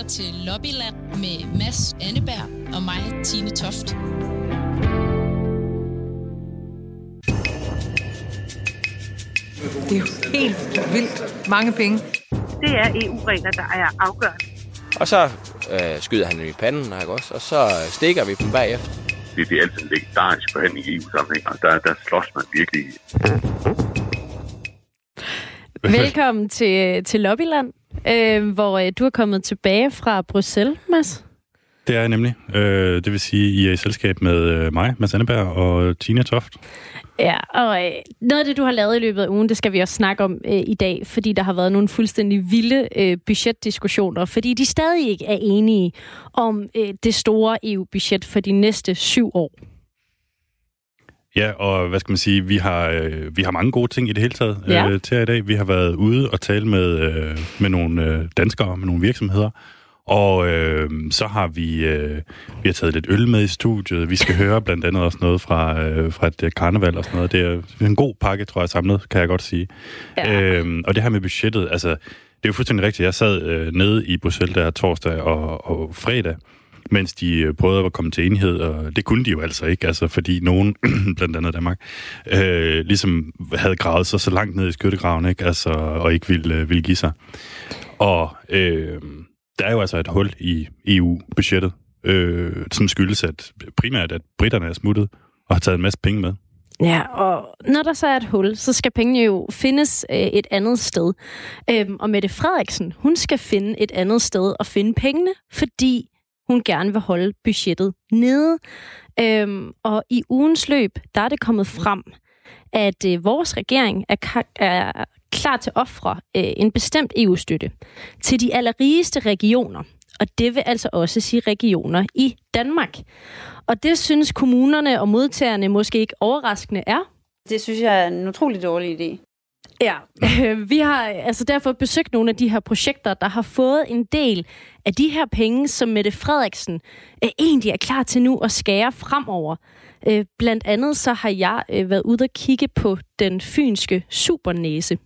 lytter til Lobbyland med Mads Anneberg og mig, Tine Toft. Det er jo helt vildt mange penge. Det er EU-regler, der er afgørende. Og så øh, skyder han dem i panden, ikke også? Og så stikker vi dem bagefter. Det, det er altid en legendarisk forhandling i EU-sammenhæng, og der, der slås man virkelig. Velkommen til, til Lobbyland, øh, hvor øh, du er kommet tilbage fra Bruxelles, Mads. Det er jeg nemlig. Øh, det vil sige, I er i selskab med øh, mig, Mads Anneberg og Tina Toft. Ja, og øh, noget af det, du har lavet i løbet af ugen, det skal vi også snakke om øh, i dag, fordi der har været nogle fuldstændig vilde øh, budgetdiskussioner, fordi de stadig ikke er enige om øh, det store EU-budget for de næste syv år. Ja, og hvad skal man sige, vi har, øh, vi har mange gode ting i det hele taget Ja. øh, til i dag. Vi har været ude og tale med, øh, med nogle øh, danskere, med nogle virksomheder, og øh, så har vi, øh, vi har taget lidt øl med i studiet. Vi skal høre blandt andet også noget fra, øh, fra et øh, karneval og sådan noget. Det er en god pakke, tror jeg, samlet, kan jeg godt sige. Ja. Øhm, og det her med budgettet, altså, det er jo fuldstændig rigtigt. Jeg sad øh, nede i Bruxelles der torsdag og, og fredag, mens de øh, prøvede at komme til enighed, og det kunne de jo altså ikke, altså, fordi nogen, blandt andet Danmark, øh, ligesom havde gravet sig så langt ned i skyttegraven, ikke? Altså, og ikke ville, øh, ville give sig. Og øh, der er jo altså et hul i EU-budgettet, øh, som skyldes at primært, at britterne er smuttet og har taget en masse penge med. Ja, og når der så er et hul, så skal pengene jo findes øh, et andet sted. Øhm, og Mette Frederiksen, hun skal finde et andet sted at finde pengene, fordi hun gerne vil holde budgettet nede. Øhm, og i ugens løb, der er det kommet frem, at øh, vores regering er, er klar til at ofre øh, en bestemt EU-støtte til de allerrigeste regioner. Og det vil altså også sige regioner i Danmark. Og det synes kommunerne og modtagerne måske ikke overraskende er. Det synes jeg er en utrolig dårlig idé. Ja, vi har altså derfor besøgt nogle af de her projekter, der har fået en del af de her penge, som Mette Frederiksen øh, egentlig er klar til nu at skære fremover. Øh, blandt andet så har jeg øh, været ude og kigge på den fynske supernæse.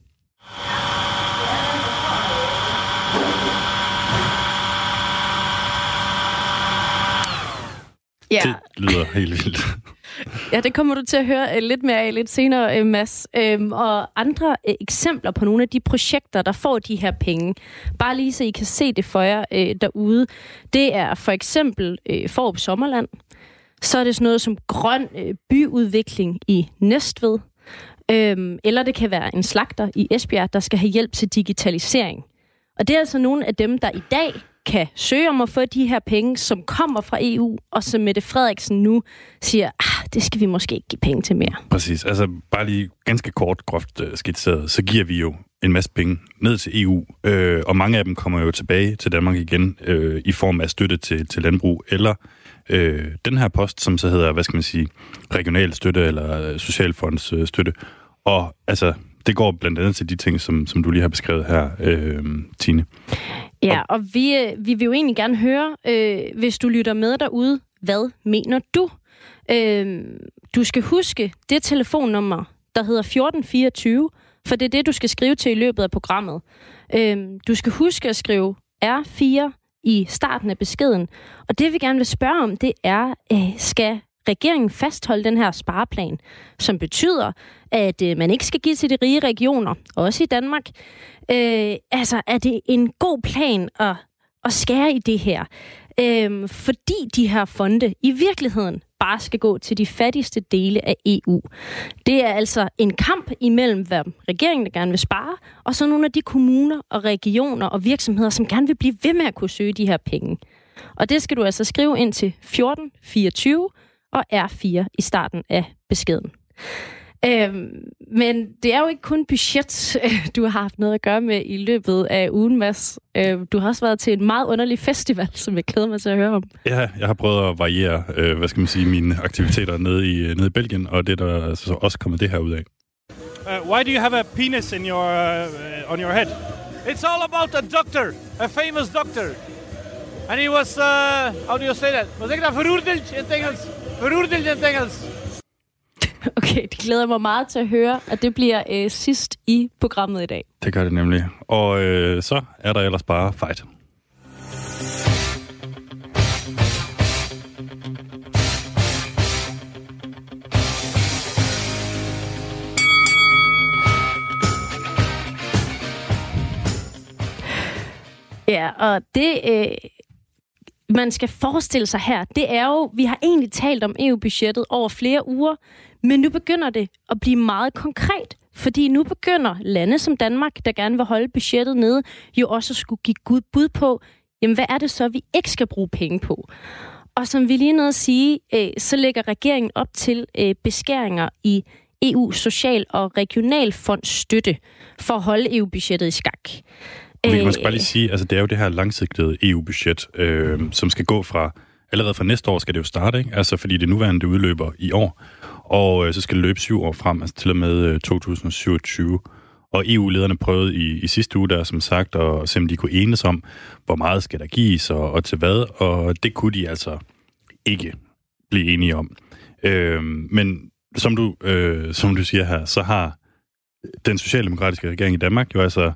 Ja. Det lyder helt vildt. Ja, det kommer du til at høre øh, lidt mere af lidt senere, øh, Mads. Øhm, og andre øh, eksempler på nogle af de projekter, der får de her penge. Bare lige så I kan se det for jer derude. Det er for eksempel øh, Forup Sommerland. Så er det sådan noget som grøn byudvikling i Næstved. Øhm, eller det kan være en slagter i Esbjerg, der skal have hjælp til digitalisering. Og det er altså nogle af dem, der i dag kan søge om at få de her penge, som kommer fra EU, og som Mette Frederiksen nu siger, ah, det skal vi måske ikke give penge til mere. Præcis. Altså bare lige ganske kort, groft øh, skitseret, så giver vi jo en masse penge ned til EU, øh, og mange af dem kommer jo tilbage til Danmark igen øh, i form af støtte til, til landbrug, eller øh, den her post, som så hedder, hvad skal man sige, regional støtte eller øh, socialfondsstøtte. Øh, støtte. og altså, det går blandt andet til de ting, som, som du lige har beskrevet her, øh, Tine. Ja, og vi, øh, vi vil jo egentlig gerne høre, øh, hvis du lytter med derude, hvad mener du? Øh, du skal huske det telefonnummer, der hedder 1424, for det er det, du skal skrive til i løbet af programmet. Øh, du skal huske at skrive R4 i starten af beskeden. Og det vi gerne vil spørge om, det er, øh, skal regeringen fastholde den her spareplan, som betyder, at øh, man ikke skal give til de rige regioner, også i Danmark. Øh, altså, er det en god plan at, at skære i det her? Øh, fordi de her fonde i virkeligheden bare skal gå til de fattigste dele af EU. Det er altså en kamp imellem, hvad regeringen der gerne vil spare, og så nogle af de kommuner og regioner og virksomheder, som gerne vil blive ved med at kunne søge de her penge. Og det skal du altså skrive ind til 1424 og R4 i starten af beskeden. Øhm, men det er jo ikke kun budget, du har haft noget at gøre med i løbet af ugen, Mads. Øhm, du har også været til en meget underlig festival, som jeg glæder mig til at høre om. Ja, jeg har prøvet at variere, øh, hvad skal man sige, mine aktiviteter nede i, nede i Belgien, og det er der altså også kommet det her ud af. Uh, why do you have a penis in your uh, on your head? It's all about a doctor, a famous doctor, and he was uh, how do you say that? Was ik dat veroordeeld in Engels? Okay, det glæder mig meget til at høre, at det bliver øh, sidst i programmet i dag. Det gør det nemlig. Og øh, så er der ellers bare fight. Ja, og det øh, man skal forestille sig her, det er jo, vi har egentlig talt om EU-budgettet over flere uger, men nu begynder det at blive meget konkret. Fordi nu begynder lande som Danmark, der gerne vil holde budgettet nede, jo også at skulle give Gud bud på, jamen hvad er det så, vi ikke skal bruge penge på? Og som vi lige nåede at sige, øh, så lægger regeringen op til øh, beskæringer i EU Social- og Regionalfondsstøtte for at holde EU-budgettet i skak. Vi kan måske bare lige sige, altså det er jo det her langsigtede EU-budget, øh, som skal gå fra, allerede fra næste år skal det jo starte, ikke? Altså fordi det nuværende det udløber i år, og øh, så skal det løbe syv år frem, altså til og med øh, 2027. Og EU-lederne prøvede i, i sidste uge der, som sagt, at se om de kunne enes om, hvor meget skal der gives og, og til hvad, og det kunne de altså ikke blive enige om. Øh, men som du, øh, som du siger her, så har den socialdemokratiske regering i Danmark jo altså,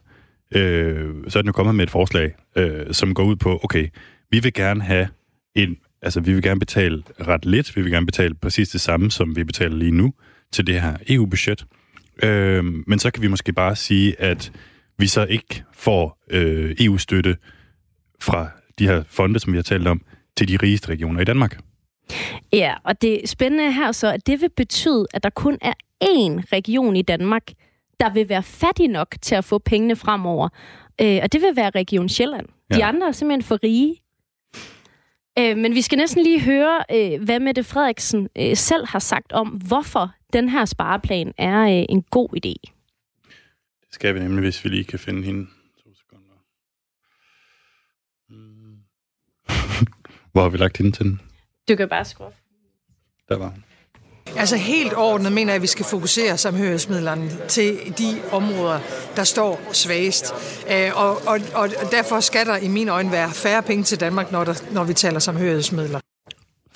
øh, så er den jo kommet med et forslag, øh, som går ud på, okay, vi vil gerne have en, altså vi vil gerne betale ret lidt, vi vil gerne betale præcis det samme, som vi betaler lige nu til det her EU-budget. Øh, men så kan vi måske bare sige, at vi så ikke får øh, EU-støtte fra de her fonde, som vi har talt om, til de rigeste regioner i Danmark. Ja, og det spændende her så, at det vil betyde, at der kun er én region i Danmark, der vil være fattig nok til at få pengene fremover. Øh, og det vil være Region Sjælland. Ja. De andre er simpelthen for rige. Øh, men vi skal næsten lige høre, øh, hvad Mette Frederiksen øh, selv har sagt om, hvorfor den her spareplan er øh, en god idé. Det skal vi nemlig, hvis vi lige kan finde hende. To sekunder. Mm. Hvor har vi lagt hende til den? Du kan bare skrue. Der var hun. Altså helt ordnet mener jeg, at vi skal fokusere samhørighedsmidlerne til de områder, der står svagest. Øh, og, og, og derfor skal der i mine øjne være færre penge til Danmark, når, der, når vi taler samhørighedsmidler.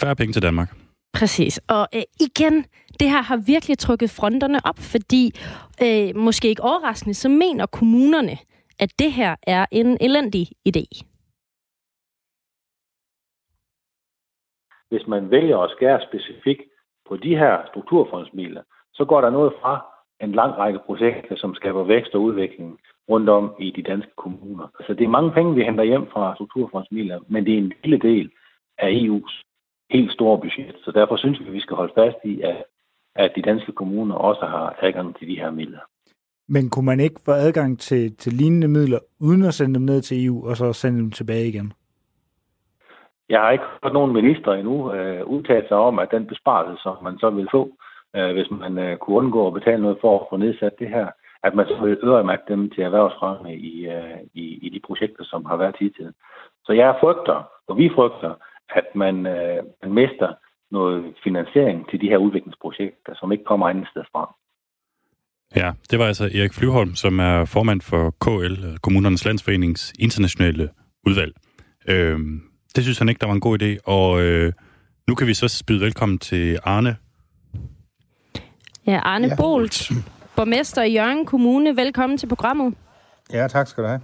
Færre penge til Danmark. Præcis. Og øh, igen, det her har virkelig trykket fronterne op, fordi øh, måske ikke overraskende, så mener kommunerne, at det her er en elendig idé. Hvis man vælger at skære specifikt på de her strukturfondsmidler, så går der noget fra en lang række projekter, som skaber vækst og udvikling rundt om i de danske kommuner. Så det er mange penge, vi henter hjem fra strukturfondsmidler, men det er en lille del af EU's helt store budget. Så derfor synes vi, at vi skal holde fast i, at, at de danske kommuner også har adgang til de her midler. Men kunne man ikke få adgang til, til lignende midler, uden at sende dem ned til EU, og så sende dem tilbage igen? Jeg har ikke hørt nogen minister endnu øh, udtale sig om, at den besparelse, som man så vil få, øh, hvis man øh, kunne undgå at betale noget for at få nedsat det her, at man så vil øremærke dem til erhvervsfremme i, øh, i, i de projekter, som har været tidligere. Så jeg frygter, og vi frygter, at man, øh, man mister noget finansiering til de her udviklingsprojekter, som ikke kommer andet sted fra. Ja, det var altså Erik Flyvholm, som er formand for KL, Kommunernes Landsforenings internationale udvalg. Øhm, det synes han ikke, der var en god idé, og øh, nu kan vi så byde velkommen til Arne. Ja, Arne ja. Bolt, borgmester i Jørgen Kommune. Velkommen til programmet. Ja, tak skal du have.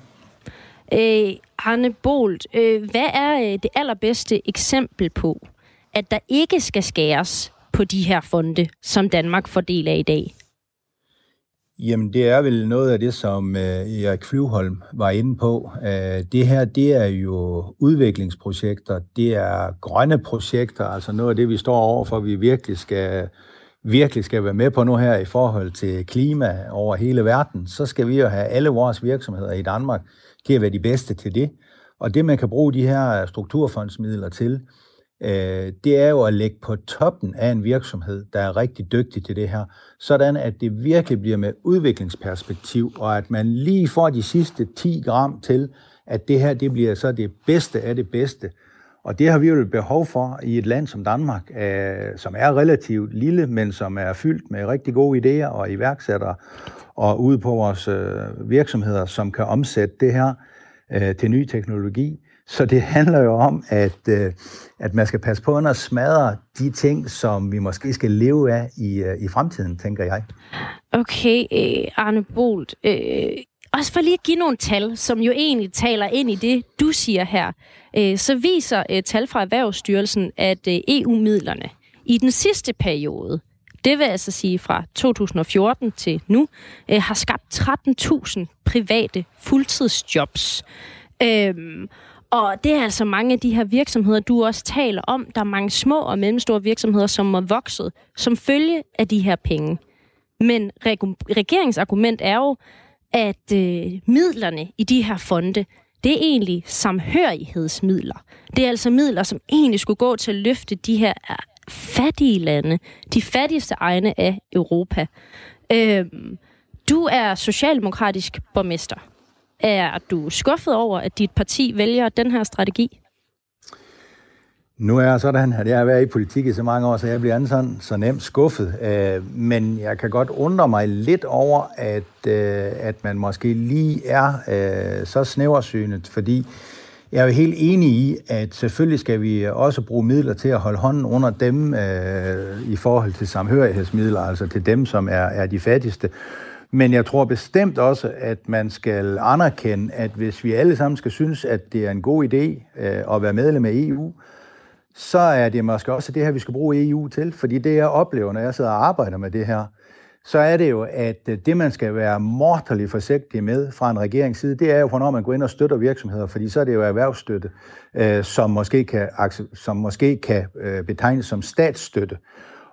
Øh, Arne Bolt, øh, hvad er øh, det allerbedste eksempel på, at der ikke skal skæres på de her fonde, som Danmark får del af i dag? Jamen, det er vel noget af det, som øh, Erik Flyvholm var inde på. Øh, det her, det er jo udviklingsprojekter, det er grønne projekter, altså noget af det, vi står overfor, vi virkelig skal, virkelig skal være med på nu her i forhold til klima over hele verden. Så skal vi jo have alle vores virksomheder i Danmark til at være de bedste til det. Og det, man kan bruge de her strukturfondsmidler til, øh, det er jo at lægge på toppen af en virksomhed, der er rigtig dygtig til det her, sådan at det virkelig bliver med udviklingsperspektiv, og at man lige får de sidste 10 gram til, at det her det bliver så det bedste af det bedste. Og det har vi jo et behov for i et land som Danmark, øh, som er relativt lille, men som er fyldt med rigtig gode idéer og iværksættere, og ude på vores øh, virksomheder, som kan omsætte det her øh, til ny teknologi. Så det handler jo om, at, øh, at man skal passe på at smadre de ting, som vi måske skal leve af i, øh, i fremtiden, tænker jeg. Okay, øh, Arne Bolt. Øh, også for lige at give nogle tal, som jo egentlig taler ind i det, du siger her, øh, så viser øh, tal fra Erhvervsstyrelsen, at øh, EU-midlerne i den sidste periode, det vil altså sige fra 2014 til nu, øh, har skabt 13.000 private fuldtidsjobs. Øhm, og det er altså mange af de her virksomheder, du også taler om. Der er mange små og mellemstore virksomheder, som er vokset som følge af de her penge. Men regeringsargument er jo, at øh, midlerne i de her fonde, det er egentlig samhørighedsmidler. Det er altså midler, som egentlig skulle gå til at løfte de her øh, fattige lande, de fattigste egne af Europa. Øh, du er socialdemokratisk borgmester. Er du skuffet over, at dit parti vælger den her strategi? Nu er jeg sådan, at jeg har været i politik i så mange år, så jeg bliver sådan så nemt skuffet. Øh, men jeg kan godt undre mig lidt over, at, øh, at man måske lige er øh, så snæversynet, fordi jeg er jo helt enig i, at selvfølgelig skal vi også bruge midler til at holde hånden under dem i forhold til samhørighedsmidler, altså til dem, som er, er de fattigste. Men jeg tror bestemt også, at man skal anerkende, at hvis vi alle sammen skal synes, at det er en god idé øh, at være medlem af EU, så er det måske også det her, vi skal bruge EU til. Fordi det, jeg oplever, når jeg sidder og arbejder med det her, så er det jo, at øh, det, man skal være morterligt forsigtig med fra en regerings side, det er jo, hvornår man går ind og støtter virksomheder, fordi så er det jo erhvervsstøtte, øh, som måske kan, som måske kan øh, betegnes som statsstøtte.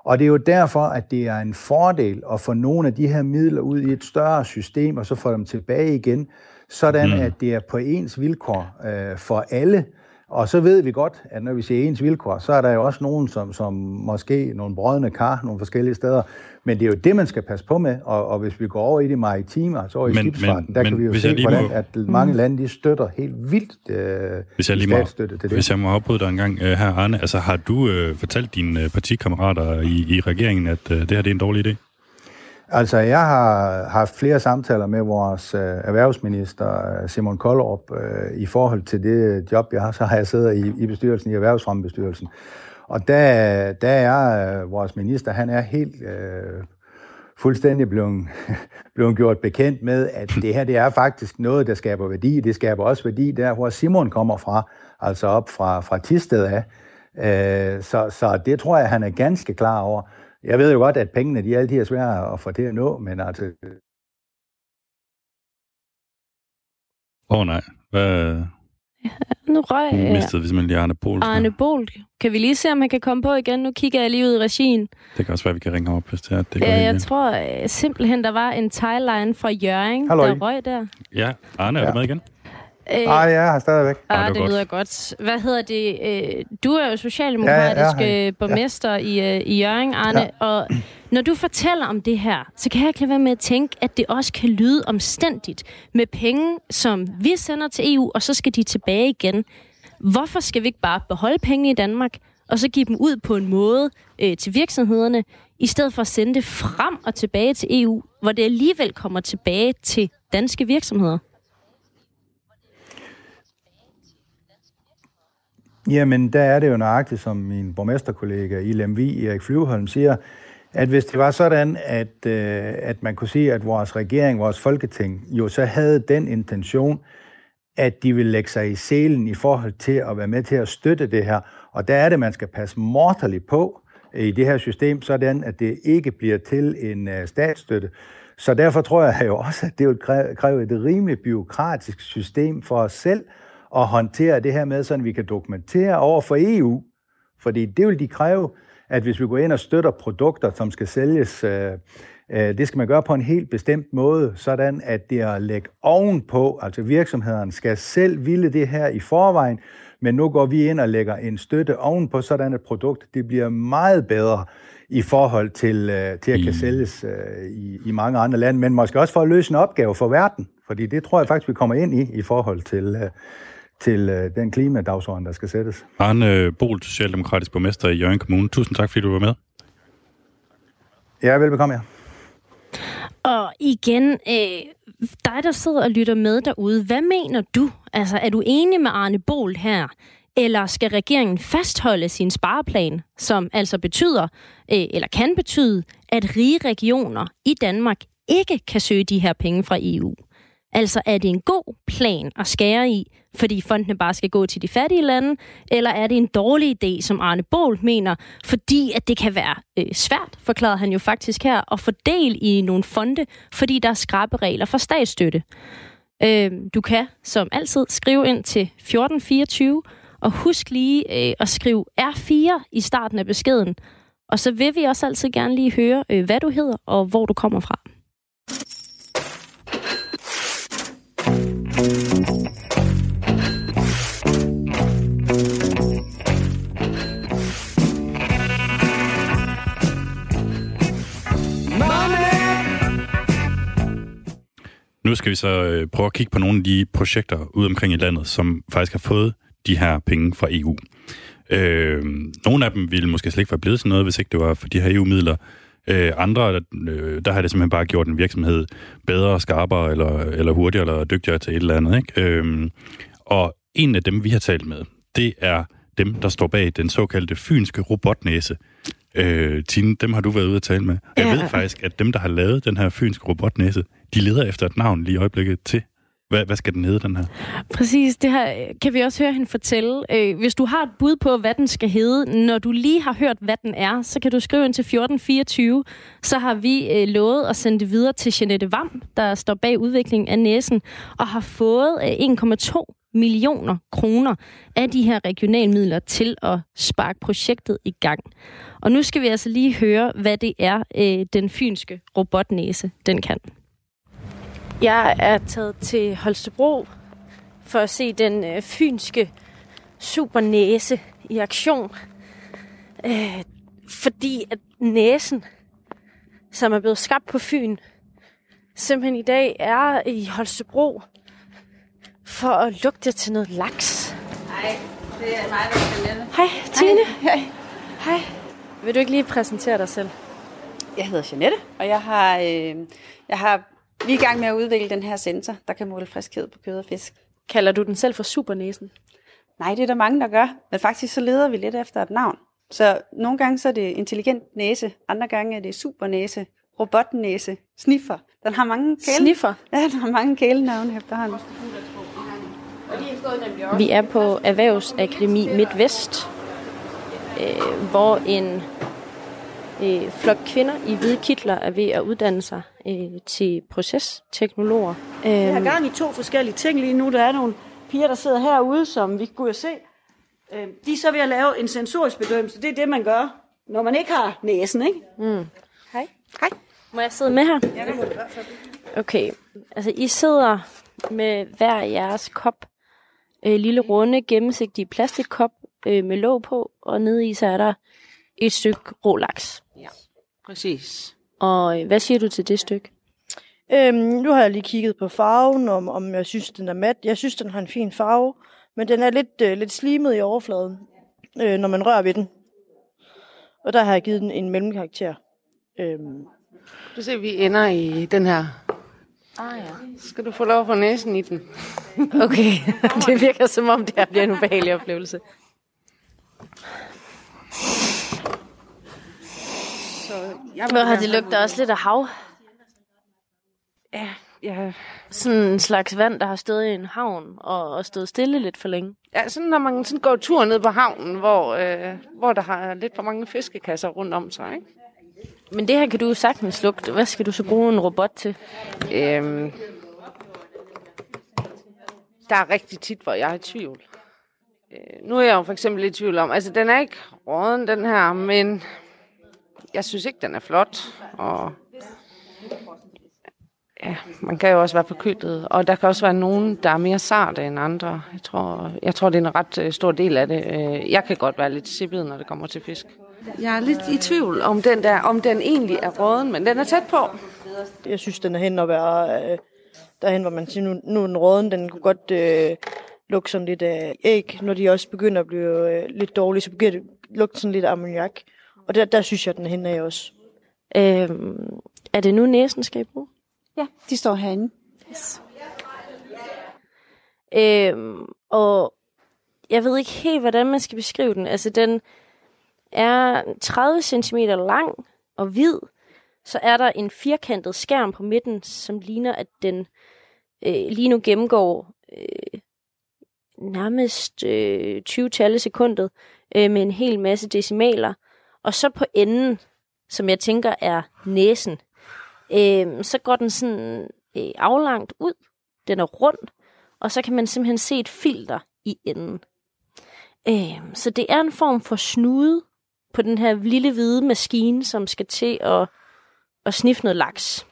Og det er jo derfor, at det er en fordel at få nogle af de her midler ud i et større system, og så få dem tilbage igen, sådan mm. at det er på ens vilkår øh, for alle, og så ved vi godt, at når vi siger ens vilkår, så er der jo også nogen, som, som måske nogle brødende kar nogle forskellige steder. Men det er jo det, man skal passe på med. Og, og hvis vi går over i det maritime, altså over i men, skibsfarten, men, der men, kan vi jo se, hvordan må... at mange mm. lande de støtter helt vildt øh, hvis jeg lige må, til det. Hvis jeg må afbryde dig en gang øh, her, Arne. Altså har du øh, fortalt dine øh, partikammerater i, i regeringen, at øh, det her det er en dårlig idé? Altså, jeg har haft flere samtaler med vores øh, erhvervsminister, øh, Simon Koldrup, øh, i forhold til det job, jeg har. Så har jeg siddet i, i bestyrelsen, i Erhvervsfremmebestyrelsen. Og der, der er øh, vores minister, han er helt øh, fuldstændig blevet, blevet gjort bekendt med, at det her det er faktisk noget, der skaber værdi. Det skaber også værdi der, hvor Simon kommer fra, altså op fra, fra Tisted af. Øh, så, så det tror jeg, han er ganske klar over. Jeg ved jo godt, at pengene de altid er svære at få til at nå, men altså... Åh oh, nej, hvad... Ja, nu røg jeg. Mistede vi simpelthen lige Arne Bol. Arne Bol. Kan vi lige se, om han kan komme på igen? Nu kigger jeg lige ud i regien. Det kan også være, at vi kan ringe op, hvis det er. Det ja, jeg igen. tror øh, simpelthen, der var en tagline fra Jørgen, Halløj. der røg der. Ja, Arne, er ja. du med igen? Øh, ah, ja, jeg har stadigvæk. Ah, det, det lyder godt. Hvad hedder det? Øh, du er jo socialdemokratisk ja, ja, ja. borgmester ja. i, øh, i Jørgen, Arne, ja. og når du fortæller om det her, så kan jeg ikke lade være med at tænke, at det også kan lyde omstændigt med penge, som vi sender til EU, og så skal de tilbage igen. Hvorfor skal vi ikke bare beholde penge i Danmark, og så give dem ud på en måde øh, til virksomhederne, i stedet for at sende det frem og tilbage til EU, hvor det alligevel kommer tilbage til danske virksomheder? Jamen, der er det jo nøjagtigt, som min borgmesterkollega i Lemvi, Erik Flyvholm, siger, at hvis det var sådan, at, øh, at man kunne sige, at vores regering, vores folketing, jo så havde den intention, at de vil lægge sig i selen i forhold til at være med til at støtte det her. Og der er det, man skal passe morterligt på i det her system, sådan at det ikke bliver til en øh, statsstøtte. Så derfor tror jeg jo også, at det vil kræve et rimeligt byråkratisk system for os selv, at håndtere det her med, så vi kan dokumentere over for EU, fordi det vil de kræve, at hvis vi går ind og støtter produkter, som skal sælges, øh, øh, det skal man gøre på en helt bestemt måde, sådan at det er at lægge ovenpå, altså virksomhederne skal selv ville det her i forvejen, men nu går vi ind og lægger en støtte ovenpå sådan et produkt, det bliver meget bedre i forhold til, øh, til at kan sælges øh, i, i mange andre lande, men måske også for at løse en opgave for verden, fordi det tror jeg faktisk, vi kommer ind i i forhold til, øh, til øh, den klimadagsorden, der skal sættes. Arne Bol, Socialdemokratisk borgmester i Jørgen Kommune. Tusind tak, fordi du var med. Ja, velbekomme, ja. Og igen, øh, dig der sidder og lytter med derude, hvad mener du? Altså, er du enig med Arne Bol her? Eller skal regeringen fastholde sin spareplan, som altså betyder, øh, eller kan betyde, at rige regioner i Danmark ikke kan søge de her penge fra EU? Altså, er det en god plan at skære i, fordi fondene bare skal gå til de fattige lande, eller er det en dårlig idé, som Arne Bolt mener, fordi at det kan være øh, svært, forklarede han jo faktisk her, at fordele i nogle fonde, fordi der er skrabe regler for statsstøtte. Øh, du kan som altid skrive ind til 1424, og husk lige øh, at skrive R4 i starten af beskeden. Og så vil vi også altid gerne lige høre, øh, hvad du hedder og hvor du kommer fra. Nu skal vi så øh, prøve at kigge på nogle af de projekter ud omkring i landet, som faktisk har fået de her penge fra EU. Øh, nogle af dem ville måske slet ikke være blevet til noget, hvis ikke det var for de her EU-midler. Øh, andre, øh, der har det simpelthen bare gjort en virksomhed bedre, skarpere, eller, eller hurtigere, eller dygtigere til et eller andet. Ikke? Øh, og en af dem, vi har talt med, det er dem, der står bag den såkaldte fynske robotnæse. Øh, Tine, dem har du været ude at tale med. Jeg Ja. ved faktisk, at dem, der har lavet den her fynske robotnæse, de leder efter et navn lige i øjeblikket til. Hvad, hvad skal den hedde, den her? Præcis, det her kan vi også høre hende fortælle. Øh, Hvis du har et bud på, hvad den skal hedde, når du lige har hørt, hvad den er, så kan du skrive ind til 1424. Så har vi øh, lovet at sende det videre til Jeanette Vam, der står bag udviklingen af næsen, og har fået øh, 1,2 millioner kroner af de her regionalmidler til at sparke projektet i gang. Og nu skal vi altså lige høre, hvad det er, øh, den fynske robotnæse, den kan. Jeg er taget til Holstebro for at se den øh, fynske supernæse i aktion. Øh, fordi at næsen, som er blevet skabt på Fyn, simpelthen i dag er i Holstebro for at lugte til noget laks. Nej, det er mig, der lande. Hej, Tine. Hej. Hej. Vil du ikke lige præsentere dig selv? Jeg hedder Jeanette, og jeg har, øh, jeg har, vi er i gang med at udvikle den her sensor, der kan måle friskhed på kød og fisk. Kalder du den selv for supernæsen? Nej, det er der mange, der gør. Men faktisk så leder vi lidt efter et navn. Så nogle gange så er det intelligent næse, andre gange er det supernæse, robotnæse, sniffer. Den har mange kæle... Sniffer? Ja, den har mange kælenavne efterhånden. Vi er på Erhvervsakademi MidtVest, øh, hvor en øh, flok kvinder i hvide kitler er ved at uddanne sig øh, til procesteknologer. Vi har Øhm, gang i to forskellige ting lige nu. Der er nogle piger, der sidder herude, som vi og se. Øh, De er så ved at lave en sensorisk bedømmelse. Det er det, man gør, når man ikke har næsen, ikke? Mm. Hej. Hej. Må jeg sidde med her? Ja, det må du. Okay, altså I sidder med hver jeres kop. Øh, lille runde, gennemsigtige plastikkop øh, med låg på, og nede i så er der et stykke rå laks. Ja, præcis. Og øh, hvad siger du til det stykke? Øhm, nu har jeg lige kigget på farven, om, om jeg synes, den er mat. Jeg synes, den har en fin farve, men den er lidt, øh, lidt slimet i overfladen, øh, når man rører ved den. Og der har jeg givet den en mellemkarakter. Øhm, Du ser, vi ender i den her. Ah ja. Skal du få lov at få næsen i den? Okay, det virker som om, det her bliver en ubehagelig oplevelse. Så Jeg har det lugter også lidt af hav. Ja, ja. Sådan en slags vand, der har stået i en havn og, og stået stille lidt for længe. Ja, sådan når man sådan går tur ned på havnen, hvor, øh, hvor der har lidt for mange fiskekasser rundt om sig, ikke? Men det her kan du jo sagtens lugte. Hvad skal du så bruge en robot til? Øhm, der er rigtig tit, hvor jeg er i tvivl. Øh, nu er jeg jo for eksempel i tvivl om, altså den er ikke råden, den her, men jeg synes ikke, den er flot. Og ja, man kan jo også være forkølet, og der kan også være nogen, der er mere sarte end andre. Jeg tror, jeg tror det er en ret øh, stor del af det. Øh, Jeg kan godt være lidt sippet, når det kommer til fisk. Jeg er lidt i tvivl om den der, om den egentlig er råden, men den er tæt på. jeg synes, den er hen at være øh, derhen, hvor man siger, nu, nu er den råden. Den kunne godt øh, lugte sådan lidt af æg. Når de også begynder at blive øh, lidt dårlige, så begynder det at lugte sådan lidt af ammoniak. Og der, der synes jeg, den er hen af også. Øhm, er det nu næsen, skal I bruge? Ja, de står herinde. Yes. Øhm, og jeg ved ikke helt, hvordan man skal beskrive den. Altså, den er 30 cm lang og hvid. Så er der en firkantet skærm på midten, som ligner, at den øh, lige nu gennemgår øh, nærmest øh, 20 tal sekundet øh, med en hel masse decimaler. Og så på enden, som jeg tænker er næsen, øh, så går den sådan øh, aflangt ud, Den er rund, og så kan man simpelthen se et filter i enden. Øh, så det er en form for snude på den her lille hvide maskine, som skal til at, at sniffe noget laks.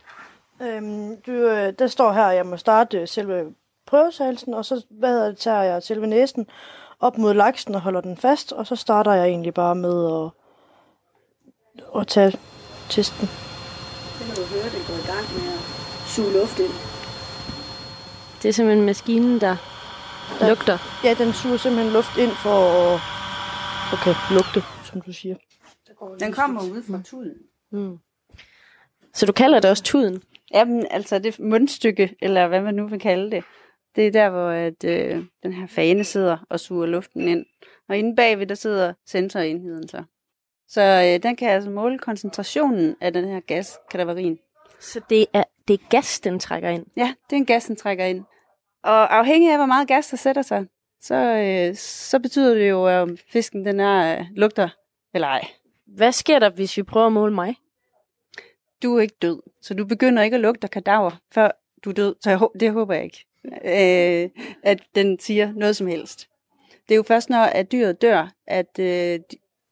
Øhm, du, øh, der står her, at jeg må starte øh, selve prøvesagelsen, og så hvad hedder det, tager jeg selve næsen op mod laksen og holder den fast, og så starter jeg egentlig bare med at, at tage testen. Så kan du høre, det går i gang med at suge luft ind. Det er simpelthen maskinen, der Der- lugter. Ja, den suger simpelthen luft ind for at okay, lugte, som du siger. Den kommer ud fra tuden. Mm. Så du kalder det også tuden? Jamen, altså det mundstykke, eller hvad man nu vil kalde det, det er der, hvor at, øh, den her fane sidder og suger luften ind. Og inde bagved, der sidder sensorenheden så. Så øh, den kan altså måle koncentrationen af den her gas, kadaverin. Så det er, det er gas, den trækker ind? Ja, det er en gas, den trækker ind. Og afhængig af, hvor meget gas, der sætter sig, så, øh, så betyder det jo, at fisken den er, øh, lugter eller ej. Hvad sker der, hvis vi prøver at måle mig? Du er ikke død, så du begynder ikke at lugte kadaver, før du er død. Så jeg, det håber jeg ikke, øh, at den siger noget som helst. Det er jo først, når at dyret dør, at øh,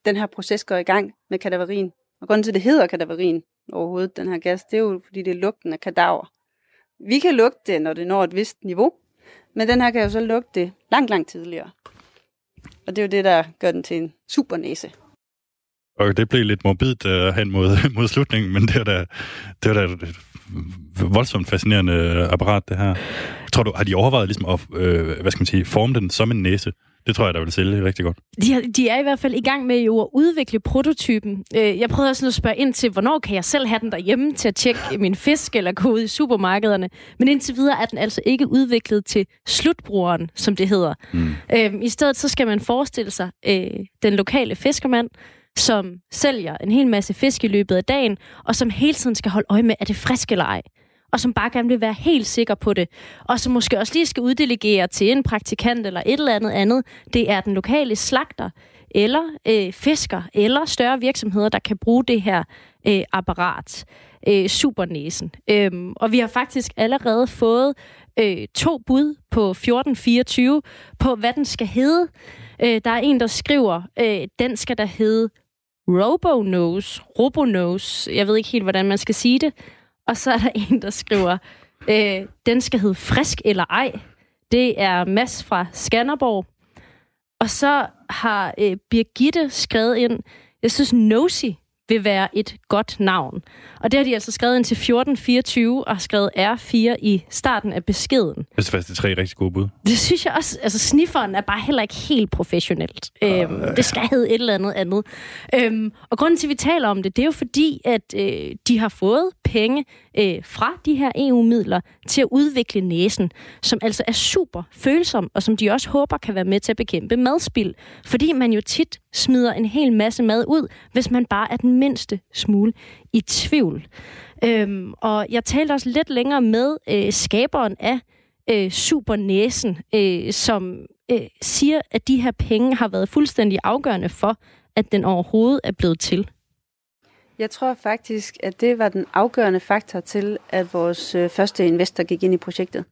den her proces går i gang med kadaverin. Og grunden til, at det hedder kadaverin overhovedet, den her gas, det er jo, fordi det er lugten af kadaver. Vi kan lugte det, når det når et vist niveau, men den her kan jo så lugte det langt, langt tidligere. Og det er jo det, der gør den til en supernæse. Og det blev lidt morbidt uh, hen mod, mod slutningen, men det er da, det er da et voldsomt fascinerende øh, apparat, det her. Tror du, har de overvejet ligesom at, øh, hvad skal man sige, forme den som en næse? Det tror jeg, der vil sælge rigtig godt. De, de er i hvert fald i gang med jo at udvikle prototypen. Øh, Jeg prøvede også at spørge ind til, hvornår kan jeg selv have den derhjemme til at tjekke min fisk eller gå ud i supermarkederne. Men indtil videre er den altså ikke udviklet til slutbrugeren, som det hedder. Mm. Øhm, I stedet så skal man forestille sig øh, den lokale fiskermand, som sælger en hel masse fisk i løbet af dagen, og som hele tiden skal holde øje med, er det frisk eller ej og som bare gerne vil være helt sikker på det, og som måske også lige skal uddelegere til en praktikant eller et eller andet andet, det er den lokale slagter, eller øh, fisker, eller større virksomheder, der kan bruge det her øh, apparat, øh, supernæsen. Øhm, og vi har faktisk allerede fået øh, to bud på 1424 på, hvad den skal hedde. Øh, der er en, der skriver, øh, den skal der hedde Robonose, Robonose, jeg ved ikke helt, hvordan man skal sige det. Og så er der en, der skriver, øh, den skal hedde Frisk eller ej. Det er Mads fra Skanderborg. Og så har øh, Birgitte skrevet ind, jeg synes Nosy vil være et godt navn. Og det har de altså skrevet ind til 1424 og har skrevet R4 i starten af beskeden. Jeg synes faktisk, det er tre rigtig gode bud. Det synes jeg også, altså snifferen er bare heller ikke helt professionelt. Øhm, det skal hedde et eller andet andet. Øhm, og grunden til, at vi taler om det, det er jo fordi, at øh, de har fået penge øh, fra de her EU-midler til at udvikle næsen, som altså er super følsom, og som de også håber kan være med til at bekæmpe madspild. Fordi man jo tit smider en hel masse mad ud, hvis man bare er den mindste smule i tvivl. Øhm, og jeg talte også lidt længere med øh, skaberen af øh, supernæsen, øh, som øh, siger, at de her penge har været fuldstændig afgørende for, at den overhovedet er blevet til. Jeg tror faktisk, at det var den afgørende faktor til, at vores øh, første investor gik ind i projektet.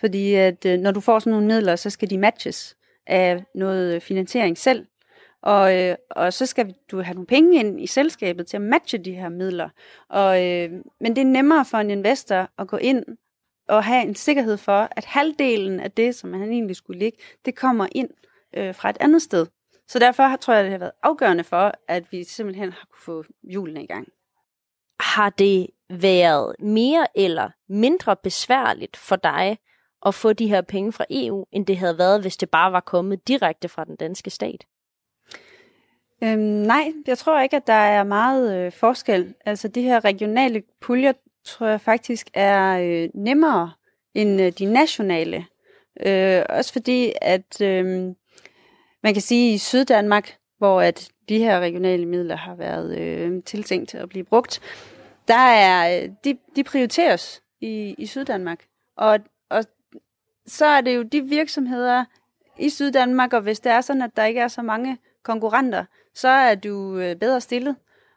Fordi at øh, når du får sådan nogle midler, så skal de matches af noget øh, finansiering selv. Og, øh, og så skal du have nogle penge ind i selskabet til at matche de her midler. Og, øh, men det er nemmere for en investor at gå ind og have en sikkerhed for, at halvdelen af det, som han egentlig skulle ligge, det kommer ind øh, fra et andet sted. Så derfor tror jeg, det har været afgørende for, at vi simpelthen har kunne få hjulene i gang. Har det været mere eller mindre besværligt for dig at få de her penge fra EU, end det havde været, hvis det bare var kommet direkte fra den danske stat? Øhm, nej, jeg tror ikke, at der er meget øh, forskel. Altså de her regionale puljer, tror jeg faktisk er øh, nemmere end øh, de nationale. Øh, også fordi, at øh, man kan sige, at i Syddanmark, hvor at de her regionale midler har været øh, tiltænkt at blive brugt, der er, øh, de, de prioriteres i, i Syddanmark. Og, og så er det jo de virksomheder i Syddanmark, og hvis det er sådan, at der ikke er så mange konkurrenter, så er du øh, bedre stillet.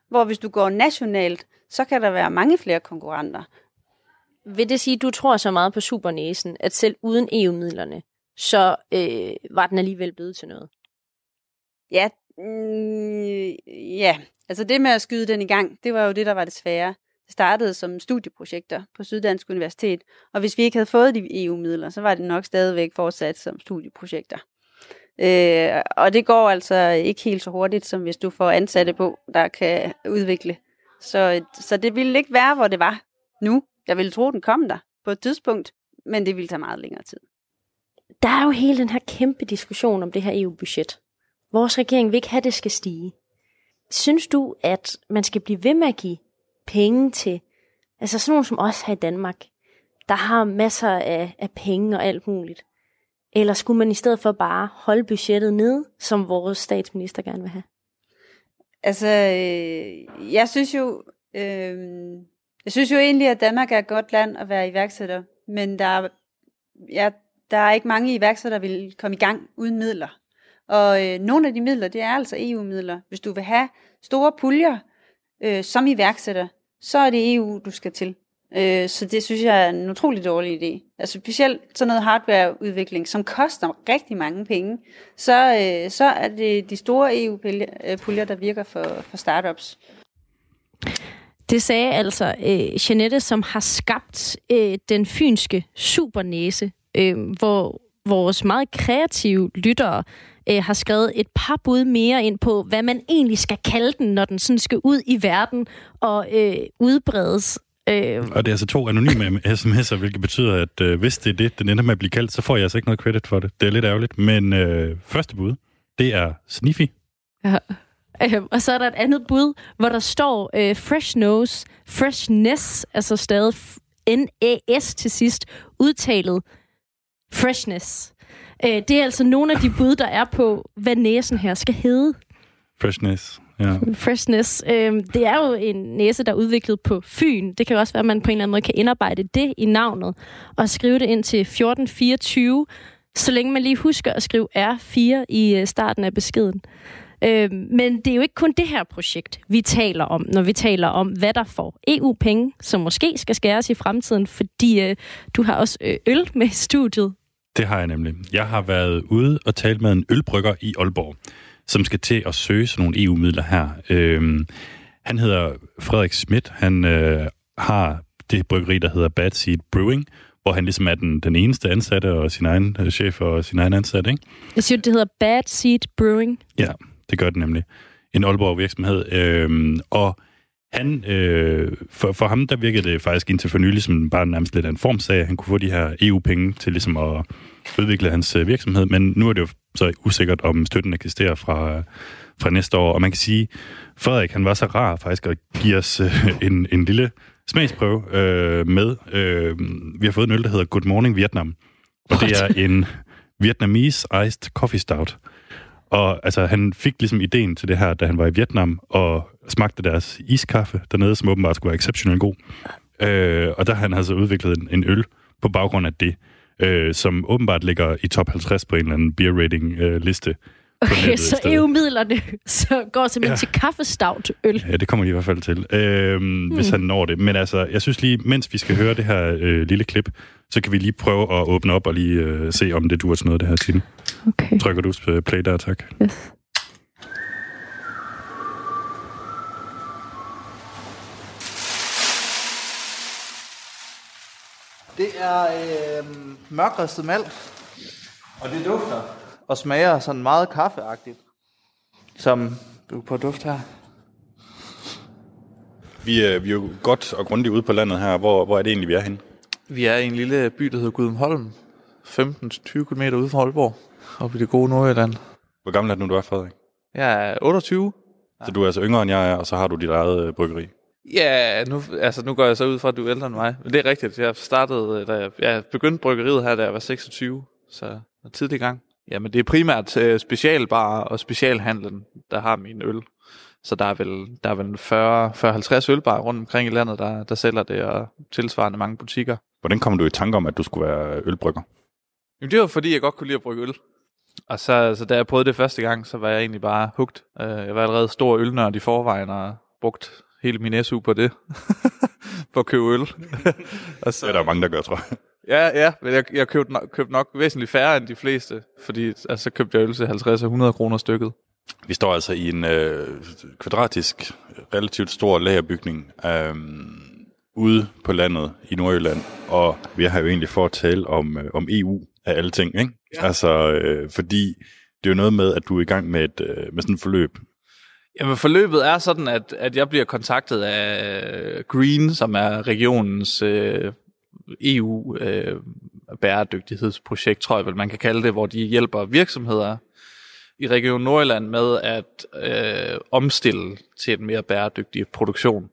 Hvor hvis du går nationalt, så kan der være mange flere konkurrenter. vil det sige, at du tror så meget på supernæsen, at selv uden EU-midlerne, så øh, var den alligevel blevet til noget? Ja, mm, ja, altså det med at skyde den i gang, det var jo det, der var det svære. Det startede som studieprojekter på Syddansk Universitet, og hvis vi ikke havde fået de EU-midler, så var det nok stadigvæk fortsat som studieprojekter. Øh, og det går altså ikke helt så hurtigt, som hvis du får ansatte på, der kan udvikle. Så, så det ville ikke være, hvor det var nu. Jeg ville tro, den kom der på et tidspunkt, men det ville tage meget længere tid. Der er jo hele den her kæmpe diskussion om det her EU-budget. Vores regering vil ikke have, at det skal stige. Synes du, at man skal blive ved med at give penge til, altså sådan nogen som os her i Danmark, der har masser af, af penge og alt muligt? Eller skulle man i stedet for bare holde budgettet nede, som vores statsminister gerne vil have? Altså, øh, jeg synes jo, øh, jeg synes jo egentlig, at Danmark er et godt land at være iværksætter, men der er, ja, der er ikke mange iværksættere, der vil komme i gang uden midler. Og øh, nogle af de midler, det er altså EU-midler. Hvis du vil have store puljer øh, som iværksætter, så er det EU, du skal til. Øh, så det synes jeg er en utrolig dårlig idé. Altså specielt sådan noget hardwareudvikling, som koster rigtig mange penge, så, øh, så er det de store EU-puljer, øh, der virker for, for startups. Det sagde altså øh, Jeanette, som har skabt øh, den fynske supernæse, øh, hvor vores meget kreative lyttere øh, har skrevet et par bud mere ind på, hvad man egentlig skal kalde den, når den sådan skal ud i verden og øh, udbredes. Øh. Og det er altså to anonyme sms'er, hvilket betyder, at øh, hvis det er det, den ender med at blive kaldt, så får jeg altså ikke noget credit for det. Det er lidt ærgerligt. Men øh, første bud, det er Sniffy. Ja. Øh, og så er der et andet bud, hvor der står øh, fresh nose, freshness, altså stadig N-A-S til sidst, udtalet freshness. Øh, det er altså nogle af de bud, der er på, hvad næsen her skal hedde. Freshness. Ja. Freshness. Øh, det er jo en næse, der er udviklet på Fyn. Det kan også være, at man på en eller anden måde kan indarbejde det i navnet og skrive det ind til 1424, så længe man lige husker at skrive R4 i øh, starten af beskeden. Øh, men det er jo ikke kun det her projekt, vi taler om, når vi taler om, hvad der får EU-penge, som måske skal skæres i fremtiden, fordi øh, du har også øh, øl med i studiet. Det har jeg nemlig. Jeg har været ude og talt med en ølbrygger i Aalborg, som skal til at søge sådan nogle EU-midler her. Øhm, han hedder Frederik Schmidt. Han øh, har det bryggeri, der hedder Bad Seed Brewing, hvor han ligesom er den, den eneste ansatte og sin egen øh, chef og sin egen ansatte, ikke? Jeg siger, det hedder Bad Seed Brewing. Ja, det gør det nemlig. En Aalborg virksomhed. Øhm, og han, øh, for, for ham, der virkede det faktisk indtil for nylig som bare nærmest lidt af en formsag, han kunne få de her EU-penge til ligesom at udvikle hans øh, virksomhed, men nu er det jo så usikkert, om støtten eksisterer fra, fra næste år. Og man kan sige, Frederik, han var så rar faktisk at give os øh, en, en lille smagsprøve øh, med. Øh, vi har fået en øl, der hedder Good Morning Vietnam, og det er en Vietnamese Iced Coffee Stout. Og altså, han fik ligesom ideen til det her, da han var i Vietnam, og smagte deres iskaffe dernede, som åbenbart skulle være exceptionelt god. Øh, og der har han altså udviklet en, en øl på baggrund af det, øh, som åbenbart ligger i top 50 på en eller anden beer rating øh, liste. Okay, så EU-midlerne så går simpelthen ja. til kaffestout øl. Ja, det kommer de i hvert fald til, øh, hmm. hvis han når det. Men altså, jeg synes lige, mens vi skal høre det her øh, lille klip, så kan vi lige prøve at åbne op og lige øh, se, om det duer til noget, det her Tine. Okay. Trykker du play der, tak. Yes. Det er øh, mørkristet malt, og det dufter og smager sådan meget kaffeagtigt, som du er på duft her. Vi er, vi er jo godt og grundigt ude på landet her. Hvor, hvor er det egentlig, vi er henne? Vi er i en lille by, der hedder Gudumholm, 15-20 km ude fra Aalborg, oppe i det gode Nordjylland. Hvor gammel er du nu, du er, Frederik? Jeg er 28. Så du er altså yngre end jeg er, og så har du dit eget øh, bryggeri? Ja, nu, altså, nu går jeg så ud fra, at du er ældre end mig. Men det er rigtigt. Jeg startede, da jeg, jeg begyndte bryggeriet her, da jeg var 26. Så tidlig gang. Ja, men det er primært uh, specialbar og specialhandlen, der har min øl. Så der er vel, der er vel 40-50 ølbar rundt omkring i landet, der, der sælger det, og tilsvarende mange butikker. Hvordan kom du i tanke om, at du skulle være ølbrygger? Jamen, det var fordi, jeg godt kunne lide at brygge øl. Og så, så da jeg prøvede det første gang, så var jeg egentlig bare hugt. Uh, jeg var allerede stor ølnørd i forvejen, og brugt hele min SU på det. på at købe øl. og så, det er der mange, der gør, tror jeg. Ja, ja, men jeg, jeg købte, nok, købte nok væsentligt færre end de fleste, fordi altså, så købte jeg øl til 50 og 100 kroner stykket. Vi står altså i en øh, kvadratisk, relativt stor lagerbygning øh, ude på landet i Nordjylland, og vi har jo egentlig for at tale om, øh, om EU af alle ting, ikke? Ja. Altså, øh, fordi det er jo noget med, at du er i gang med, et, øh, med sådan et forløb. Jamen, forløbet er sådan, at, at jeg bliver kontaktet af Green, som er regionens øh, EU øh, bæredygtighedsprojekt, tror jeg vel man kan kalde det, hvor de hjælper virksomheder i Region Nordjylland med at øh, omstille til en mere bæredygtig produktion.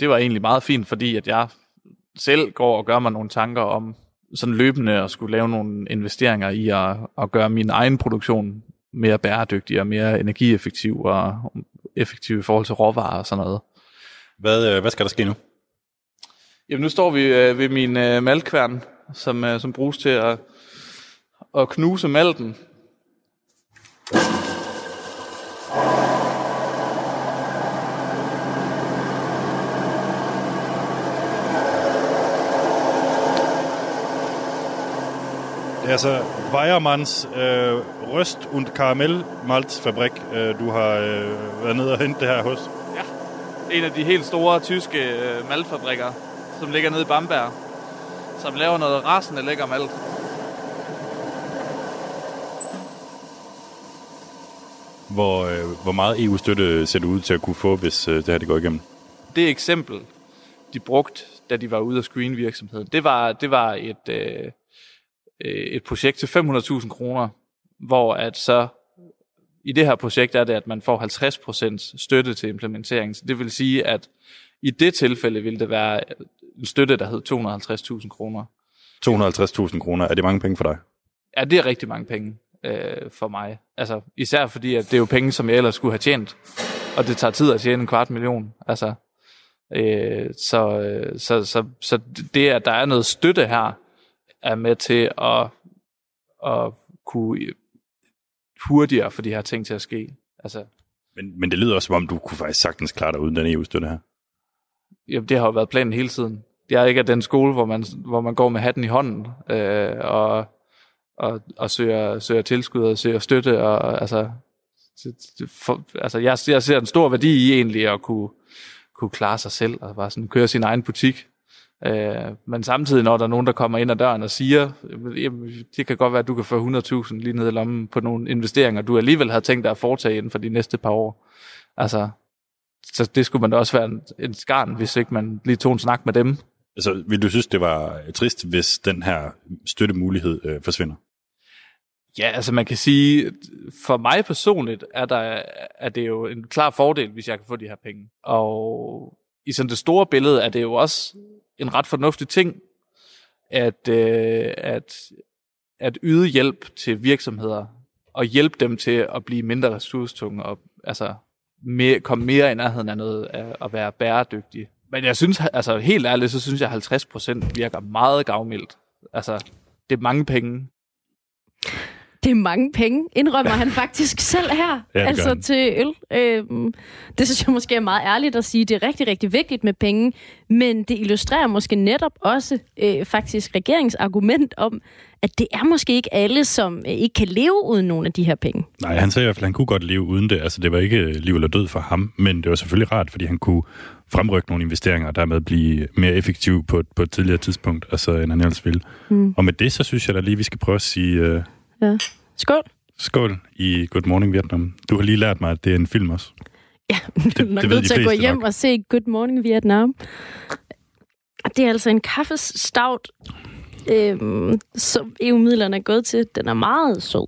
Det var egentlig meget fint, fordi at jeg selv går og gør mig nogle tanker om sådan løbende at skulle lave nogle investeringer i at, at gøre min egen produktion mere bæredygtig og mere energieffektiv og effektiv i forhold til råvarer og sådan noget. Hvad, øh, hvad skal der ske nu? Jamen nu står vi øh, ved min øh, malkværn, som, øh, som bruges til at, at knuse malten. Det er altså Weiermanns øh, Røst- und Karamellmaltsfabrik, øh, du har øh, været nede og hente det her hos. Ja, en af de helt store tyske øh, maltfabrikker, som ligger nede i Bamberg, som laver noget rasende lækker malt. Hvor, øh, hvor meget EU-støtte ser du ud til at kunne få, hvis øh, det her det går igennem? Det eksempel, de brugte, da de var ude af screen virksomheden, det var, det var et, øh, et projekt til 500.000 kroner, hvor at så i det her projekt er det, at man får 50% støtte til implementeringen. Så det vil sige, at i det tilfælde vil det være en støtte, der hed 250.000 kroner. 250.000 kroner, er det mange penge for dig? Ja, det er rigtig mange penge øh, for mig. Altså, især fordi, at det er jo penge, som jeg ellers skulle have tjent. Og det tager tid at tjene en kvart million. Altså, øh, så, øh, så, så, så det, at der er noget støtte her, er med til at, at kunne hurtigere for de her ting til at ske. Altså, men, men det lyder også, som om du kunne faktisk sagtens klare dig uden den EU-støtte her. Jamen, det har jo været planen hele tiden. Jeg er ikke af den skole, hvor man, hvor man går med hatten i hånden øh, og, og, og søger, søger tilskud og søger støtte. Og, altså, for, altså jeg, jeg ser en stor værdi i egentlig at kunne, kunne klare sig selv og bare sådan køre sin egen butik. Øh, men samtidig, når der er nogen, der kommer ind ad døren og siger, jamen, det kan godt være, at du kan få 100.000 lige ned i lommen på nogle investeringer, du alligevel havde tænkt dig at foretage inden for de næste par år. Altså, så det skulle man da også være en, en skarn, hvis ikke man lige tog en snak med dem. Altså, vil du synes, det var trist, hvis den her støttemulighed øh, forsvinder? Ja, altså man kan sige, for mig personligt er, der, er det jo en klar fordel, hvis jeg kan få de her penge. Og i sådan det store billede er det jo også en ret fornuftig ting, at, øh, at, at yde hjælp til virksomheder, og hjælpe dem til at blive mindre ressourcetunge, og altså mere, komme mere i nærheden af noget af at være bæredygtig. Men jeg synes, altså helt ærligt, så synes jeg, at 50% virker meget gavmildt. Altså, det er mange penge. Det er mange penge, indrømmer han faktisk selv her, ja, altså til øl. Øhm, det synes jeg måske er meget ærligt at sige. Det er rigtig, rigtig vigtigt med penge, men det illustrerer måske netop også øh, faktisk regeringsargument om, at det er måske ikke alle, som øh, ikke kan leve uden nogle af de her penge. Nej, han sagde i hvert fald, at han kunne godt leve uden det. Altså, det var ikke liv eller død for ham, men det var selvfølgelig rart, fordi han kunne fremrykke nogle investeringer, og dermed blive mere effektiv på, på et tidligere tidspunkt, altså end han ellers ville. Mm. Og med det, så synes jeg da lige, vi skal prøve at sige... Øh, ja. Skål. Skål i Good Morning Vietnam. Du har lige lært mig, at det er en film også. Ja, du er nok nødt til at gå hjem nok. og se Good Morning Vietnam. Det er altså en kaffestout, øhm, som EU-midlerne er gået til. Den er meget sød.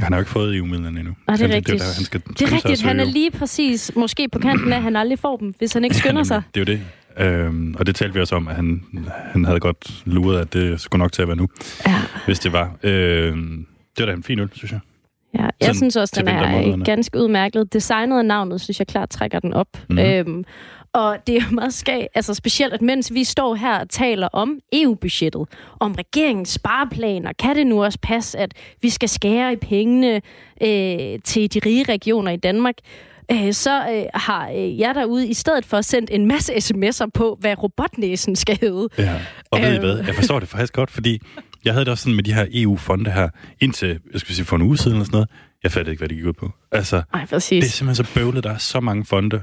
Han har jo ikke fået EU-midlerne endnu. Nej, det er rigtigt. Det, er, han skal det er rigtigt. Han er lige præcis måske på kanten af, at han aldrig får dem, hvis han ikke skynder sig. det er jo det. Øhm, og det talte vi også om, at han, han havde godt luret, at det skulle nok til at være nu, ja. hvis det var. Øhm, det var da en fin øl, synes jeg. Ja, jeg Sådan synes også, den er ganske udmærket. Designet af navnet, synes jeg klart trækker den op. Mm. Øhm, og det er meget skag, altså specielt, at mens vi står her og taler om EU-budgettet, om regeringens spareplaner, kan det nu også passe, at vi skal skære i pengene øh, til de rige regioner i Danmark, øh, så øh, har øh, jeg derude i stedet for sendt en masse sms'er på, hvad robotnæsen skal hedde. Ja. Og ved I Øh. hvad? Jeg forstår det faktisk godt, fordi jeg havde det også sådan med de her EU-fonde her, indtil, jeg skulle sige, for en uge siden eller sådan noget. Jeg fattede ikke, hvad det gik ud på. Altså, Ej, præcis. det er simpelthen så bøvlet, der er så mange fonde.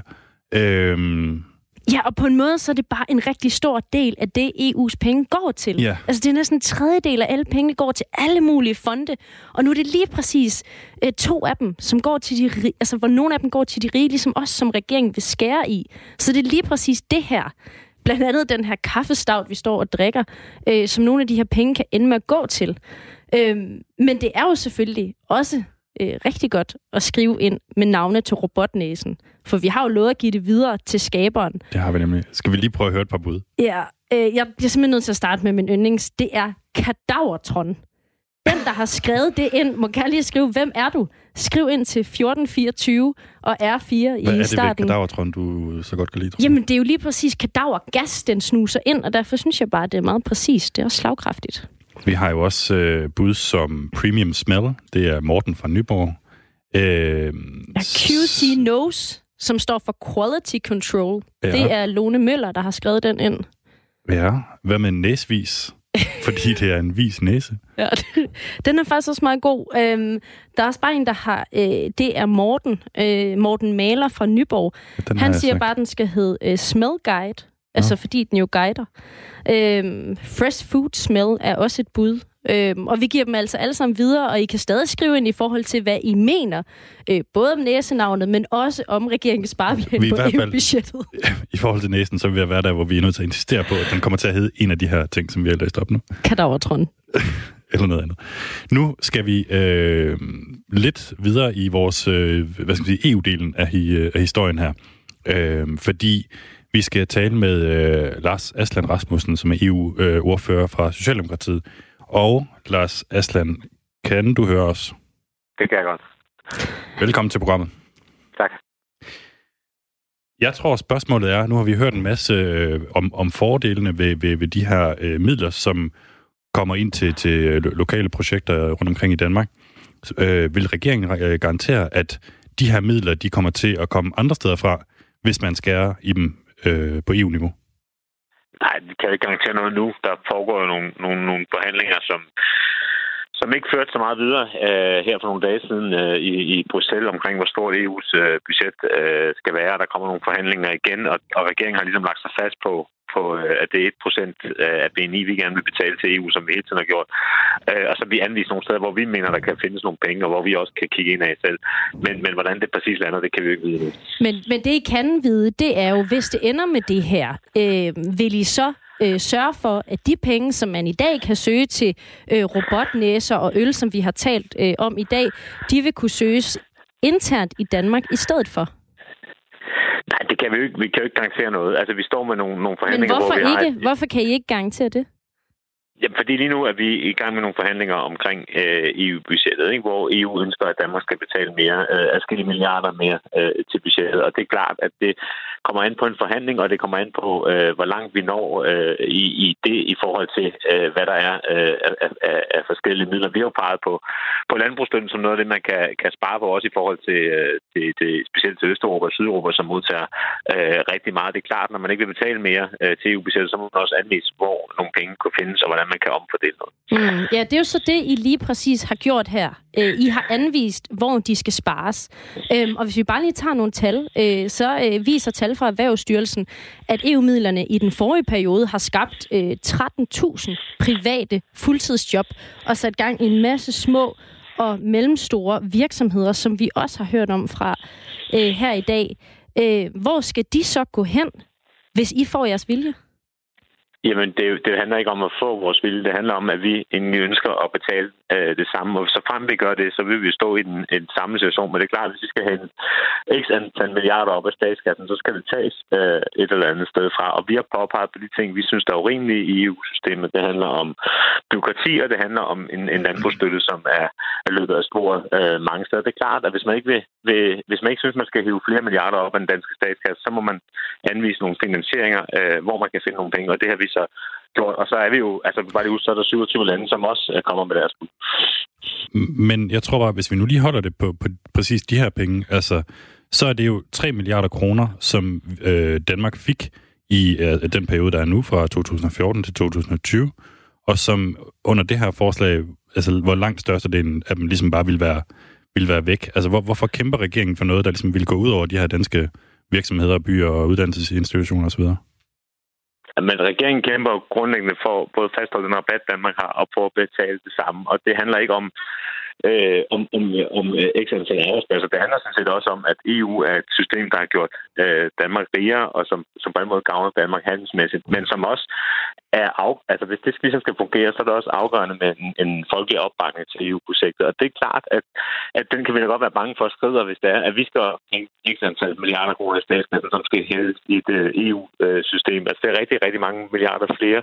Øhm, Ja, og på en måde, så er det bare en rigtig stor del af det, EU's penge går til. Ja. Altså, det er næsten en tredjedel af alle pengene går til alle mulige fonde. Og nu er det lige præcis øh, to af dem, som går til de altså, hvor nogle af dem går til de rige, ligesom os, som regeringen vil skære i. Så det er lige præcis det her. Blandt andet den her kaffestavt, vi står og drikker, øh, som nogle af de her penge kan ende med at gå til. Øh, men det er jo selvfølgelig også øh, rigtig godt at skrive ind med navne til robotnæsen. For vi har jo lovet at give det videre til skaberen. det har vi nemlig. Skal vi lige prøve at høre et par bud? Ja, øh, jeg bliver simpelthen nødt til at starte med min yndlings. Det er Kadavertron. Den, der har skrevet det ind, må gerne lige skrive, hvem er du? Skriv ind til 1424 og R4 i Hvad er det ved starten. kadavertron, du så godt kan lide? Jamen, det er jo lige præcis kadavergas, den snuser ind, og derfor synes jeg bare, det er meget præcist. Det er også slagkraftigt. Vi har jo også øh, bud som Premium Smell. Det er Morten fra Nyborg. Øh, QC Knows, som står for Quality Control. Ja. Det er Lone Møller, der har skrevet den ind. ja, hvad med næsvis? Fordi det er en vis næse. Ja, den er faktisk også meget god. Øhm, der er også bare en, der har... Øh, det er Morten. Øh, Morten Maler fra Nyborg. den Han siger sagt. bare, at den skal hedde øh, Smell Guide. Altså fordi den jo guider. Øhm, fresh Food Smell er også et bud. Øhm, og vi giver dem altså alle sammen videre, og I kan stadig skrive ind i forhold til, hvad I mener. Øh, både om næsenavnet, men også om regeringens spareplan på EU-budgettet. I forhold til næsen, så vi ved at være der, hvor vi er nødt til at insistere på, at den kommer til at hedde en af de her ting, som vi har læst op nu. Kadavertron. Eller noget andet. Nu skal vi øh, lidt videre i vores øh, hvad skal vi sige, EU-delen af, hi- af historien her. Øh, fordi vi skal tale med øh, Lars Aslan Rasmussen, som er EU-ordfører fra Socialdemokratiet. Og Lars Aslan, kan du høre os? Det kan jeg godt. Velkommen til programmet. Tak. Jeg tror, spørgsmålet er, nu har vi hørt en masse øh, om, om fordelene ved, ved, ved de her øh, midler, som kommer ind til, til lo- lokale projekter rundt omkring i Danmark. Øh, vil regeringen øh, garantere, at de her midler, de kommer til at komme andre steder fra, hvis man skærer i dem øh, på EU-niveau? Nej, vi kan ikke garantere noget nu. Der foregår jo nogle, nogle, nogle forhandlinger, som, som ikke førte så meget videre øh, her for nogle dage siden øh, i, i Bruxelles omkring, hvor stort EU's øh, budget øh, skal være. Der kommer nogle forhandlinger igen, og, og regeringen har ligesom lagt sig fast på, på øh, at det er 1% af BNI, vi gerne vil betale til EU, som vi hele tiden har gjort. Øh, og så vi anviser nogle steder, hvor vi mener, der kan findes nogle penge, og hvor vi også kan kigge ind af selv. Men, men hvordan det præcis lander, det kan vi jo ikke vide nu. Men, men det, I kan vide, det er jo, hvis det ender med det her, øh, vil I så øh, sørge for, at de penge, som man i dag kan søge til øh, robotnæser og øl, som vi har talt øh, om i dag, de vil kunne søges internt i Danmark i stedet for? Nej, det kan vi jo ikke. Vi kan jo ikke garantere noget. Altså, vi står med nogle, nogle Men forhandlinger, hvorfor hvor vi har... ikke? Hvorfor kan I ikke garantere det? Jamen, fordi lige nu er vi i gang med nogle forhandlinger omkring øh, EU-budgettet, ikke? hvor EU ønsker, at Danmark skal betale mere, øh, adskillige milliarder mere øh, til budgettet. Og det er klart, at det kommer an på en forhandling, og det kommer an på, øh, hvor langt vi når øh, i, i det i forhold til, øh, hvad der er øh, af, af, af forskellige midler. Vi har jo peget på, på landbrugsstøtten som noget af det, man kan, kan spare på, også i forhold til, øh, til, til specielt til Østeuropa og Sydeuropa, som modtager øh, rigtig meget. Det er klart, når man ikke vil betale mere øh, til EU-budgettet, så må man også anvise, hvor nogle penge kunne findes, og hvordan man kan omfordele noget. Mm, ja, det er jo så det, I lige præcis har gjort her. Øh, I har anvist, hvor de skal spares. Øh, og hvis vi bare lige tager nogle tal, øh, så øh, viser tal fra Erhvervsstyrelsen, at EU-midlerne i den forrige periode har skabt øh, 13.000 private fuldtidsjob og sat gang i en masse små og mellemstore virksomheder, som vi også har hørt om fra øh, her i dag. Øh, hvor skal de så gå hen, hvis I får jeres vilje? Jamen, det, det handler ikke om at få vores vilje. Det handler om, at vi egentlig ønsker at betale øh, det samme. Og så frem vi gør det, så vil vi stå i den, den samme situation. Men det er klart, at hvis vi skal hente x antal milliarder op af statskassen, så skal det tages øh, et eller andet sted fra. Og vi har påpeget på de ting, vi synes, der er urimelige i EU-systemet. Det handler om byråkrati, og det handler om en, en landbrugsstøtte, som er, er løbet af sporet øh, mange steder. Det er klart, at hvis man ikke vil, vil, hvis man ikke synes, man skal hive flere milliarder op af den danske statskasse, så må man anvise nogle finansieringer, øh, hvor man kan finde nogle penge. Og det har vi så gjort. Og så er vi jo, altså var det jo så er der 27 lande, som også øh, kommer med deres bud. Men jeg tror bare, hvis vi nu lige holder det på, på præcis de her penge, altså, så er det jo 3 milliarder kroner, som øh, Danmark fik i øh, den periode, der er nu, fra 2014 til 2020, og som under det her forslag, altså hvor langt størstedelen af dem ligesom bare vil være, vil være væk. Altså hvor, hvorfor kæmper regeringen for noget, der ligesom vil gå ud over de her danske virksomheder, byer og uddannelsesinstitutioner osv.? Men regeringen kæmper jo grundlæggende for både fastholde den rabat, Danmark har, og for at betale det samme. Og det handler ikke om, øh, om, om, om øh, x antal arbejdspladser. Det handler sådan set også om, at EU er et system, der har gjort øh, Danmark rigere, og som, som på en måde gavner Danmark handelsmæssigt, men som også er af, altså hvis det ligesom skal fungere, så er det også afgørende med en, en folkelig opbakning til EU-projektet. Og det er klart, at, at den kan vi da godt være bange for at skride, hvis det er, at vi skal have x antal milliarder kroner i statskassen, som skal hældes i et øh, EU-system. Altså det er rigtig, rigtig mange milliarder flere,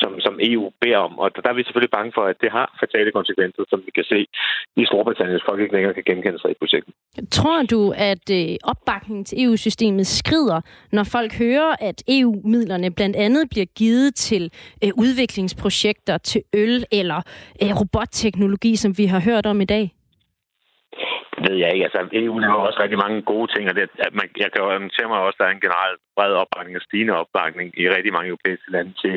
som, som EU beder om. Og der er vi selvfølgelig bange for, at det har fatale konsekvenser, som vi kan se i Storbritannien, folk ikke længere kan genkende sig i projektet. Tror du, at øh, opbakningen til EU-systemet skrider, når folk hører, at EU-midlerne blandt andet bliver givet til øh, udviklingsprojekter, til øl eller øh, robotteknologi, som vi har hørt om i dag? Ved jeg ikke. Altså, EU laver også rigtig mange gode ting, og det, at man, jeg kan jo notere mig også, at der er en generel bred opbakning og stigende opbakning i rigtig mange europæiske lande til,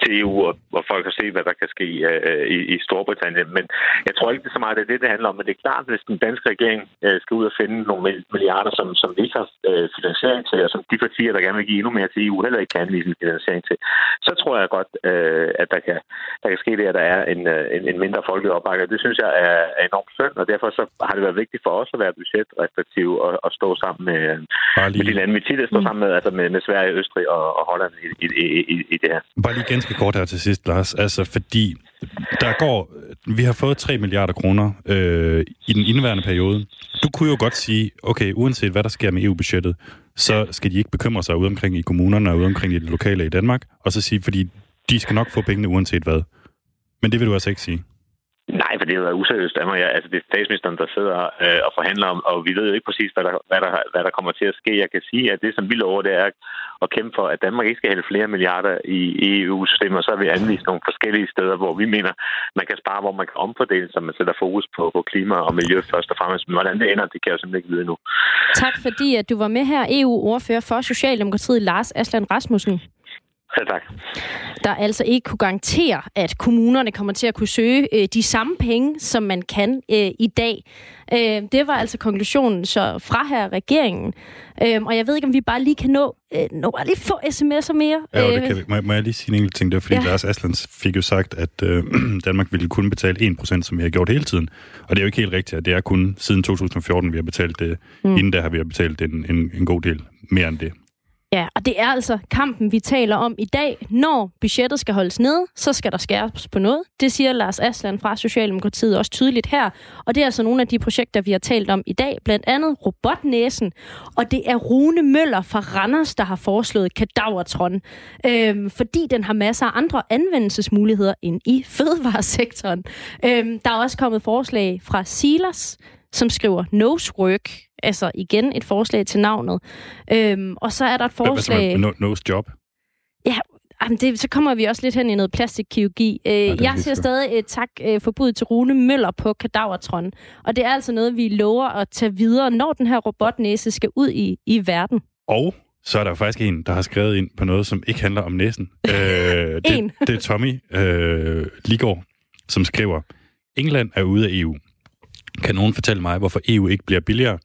til EU, og, hvor folk har set, hvad der kan ske uh, i, i Storbritannien. Men jeg tror ikke, det er så meget det, det, det handler om. Men det er klart, at hvis den danske regering uh, skal ud og finde nogle milliarder, som, som vi ikke har uh, finansiering til, og som de partier, der gerne vil give endnu mere til EU, heller ikke kan vise finansiering til, så tror jeg godt, uh, at der kan, der kan ske det, at der er en, uh, en, en mindre folkelig opbakning. Det synes jeg er, er enormt synd, og derfor så har det været vigtigt for os at være budgetrestriktive og, og stå sammen med, med de lande, vi tit står sammen med, altså med, med Sverige, Østrig og, og Holland i, i, i, i det her. Bare lige ganske kort her til sidst, Lars. Altså, fordi der går, vi har fået 3 milliarder kroner øh, i den indværende periode. Du kunne jo godt sige, okay, uanset hvad der sker med EU-budgettet, så skal de ikke bekymre sig ude omkring i kommunerne og ude omkring i det lokale i Danmark, og så sige, fordi de skal nok få pengene uanset hvad. Men det vil du altså ikke sige. Nej, det er jo useriøst af mig. Ja, altså, det er statsministeren, der sidder øh, og forhandler om, og vi ved jo ikke præcis, hvad der, hvad, der, hvad der kommer til at ske. Jeg kan sige, at det, som vi lover, det er at kæmpe for, at Danmark ikke skal hælde flere milliarder i EU-systemet, og så har vi anvist nogle forskellige steder, hvor vi mener, man kan spare, hvor man kan omfordele, så man sætter fokus på, på klima og miljø først og fremmest. Men hvordan det ender, det kan jeg jo simpelthen ikke vide nu. Tak fordi, at du var med her, EU-ordfører for Socialdemokratiet, Lars Aslan Rasmussen. Ja, tak. Der altså ikke kunne garantere, at kommunerne kommer til at kunne søge øh, de samme penge, som man kan øh, i dag. Øh, det var altså konklusionen så fra her regeringen. Øh, og jeg ved ikke, om vi bare lige kan nå, øh, nå bare lige få sms'er mere. Ja, det kan vi. Må, må jeg lige sige en enkelt ting? Det var, fordi ja. Lars Aslands fik jo sagt, at øh, Danmark ville kun betale 1%, som vi har gjort hele tiden. Og det er jo ikke helt rigtigt, det er kun siden 2014, vi har betalt det. Mm. Inden der har vi betalt en, en, en god del mere end det. Ja, og det er altså kampen, vi taler om i dag. Når budgettet skal holdes nede, så skal der skæres på noget. Det siger Lars Asland fra Socialdemokratiet også tydeligt her. Og det er altså nogle af de projekter, vi har talt om i dag. Blandt andet Robotnæsen. Og det er Rune Møller fra Randers, der har foreslået Kadavertron. Øhm, fordi den har masser af andre anvendelsesmuligheder end i fødevaresektoren. Øhm, der er også kommet forslag fra Silas, som skriver Nosework, altså igen et forslag til navnet. Øhm, og så er der et forslag... No, nose job? Ja, jamen det, så kommer vi også lidt hen i noget plastikkirurgi. Øh, ja, jeg siger stadig et tak øh, forbud til Rune Møller på Kadavertron. Og det er altså noget, vi lover at tage videre, når den her robotnæse skal ud i, i verden. Og så er der faktisk en, der har skrevet ind på noget, som ikke handler om næsen. øh, det, det er Tommy øh, Ligård, som skriver, England er ude af EU. Kan nogen fortælle mig, hvorfor EU ikke bliver billigere?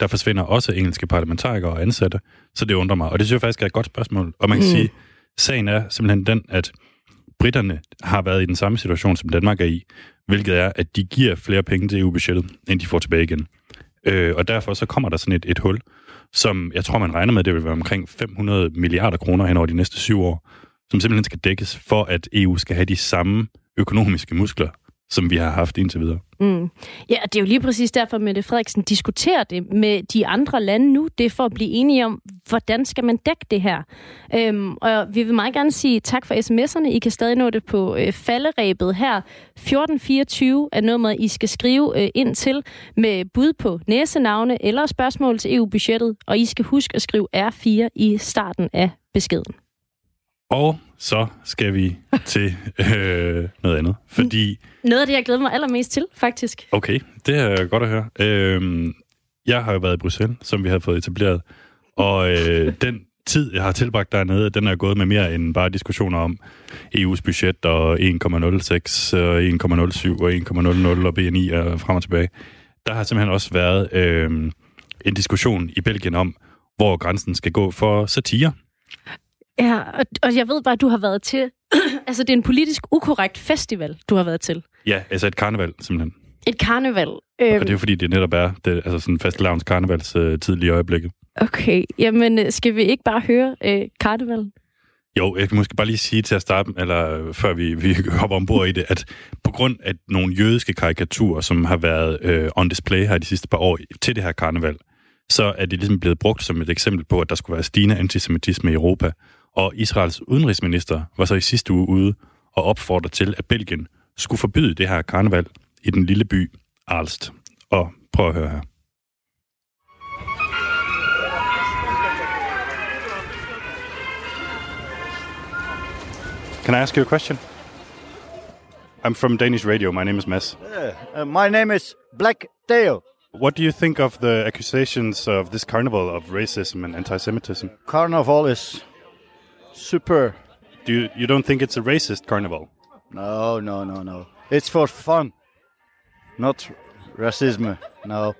Der forsvinder også engelske parlamentarikere og ansatte, så det undrer mig. Og det synes jeg faktisk er et godt spørgsmål. Og man kan mm. sige, sagen er simpelthen den, at britterne har været i den samme situation, som Danmark er i, hvilket er, at de giver flere penge til EU-budgettet, end de får tilbage igen. Øh, og derfor så kommer der sådan et, et hul, som jeg tror, man regner med, det vil være omkring 500 milliarder kroner hen over de næste syv år, som simpelthen skal dækkes for, at EU skal have de samme økonomiske muskler, som vi har haft indtil videre. Mm. Ja, det er jo lige præcis derfor, Mette Frederiksen diskuterer det med de andre lande nu. Det er for at blive enige om, hvordan skal man dække det her. Øhm, og vi vil meget gerne sige tak for sms'erne. I kan stadig nå det på øh, falderæbet her. 1424 er nummeret, I skal skrive øh, ind til med bud på næsenavne eller spørgsmål til EU-budgettet. Og I skal huske at skrive R4 i starten af beskeden. Og så skal vi til øh, noget andet, fordi... Noget af det, jeg glæder mig allermest til, faktisk. Okay, det er godt at høre. Øh, jeg har jo været i Bruxelles, som vi har fået etableret, og øh, den tid, jeg har tilbragt dernede, den er gået med mere end bare diskussioner om EU's budget og 1,06 og 1,07 og 1,00 og BNI og frem og tilbage. Der har simpelthen også været øh, en diskussion i Belgien om, hvor grænsen skal gå for satire. Ja, og, og jeg ved bare, at du har været til... altså, det er en politisk ukorrekt festival, du har været til. Ja, altså et karneval, simpelthen. Et karneval. Øhm, og det er jo fordi, det netop er det, altså sådan fast lavns karnevals øh, tidlige øjeblikket. Okay, jamen øh, skal vi ikke bare høre øh, karnevalen? Jo, jeg kan måske bare lige sige til at starte, eller før vi, vi hopper ombord i det, at på grund af nogle jødiske karikaturer, som har været øh, on display her de sidste par år til det her karneval, så er det ligesom blevet brugt som et eksempel på, at der skulle være stigende antisemitisme i Europa. Og Israels udenrigsminister var så i sidste uge ude og opfordre til, at Belgien skulle forbyde det her karneval i den lille by Arlst. Og prøv at høre her. Can I ask you a question? I'm from Danish radio. My name is Mads. Uh, my name is Black Dale. What do you think of the accusations of this carnival of racism and anti-Semitism? Carnival is super. Do you, you don't think it's a racist carnival? No, no, no, no. It's for fun, not racism. No,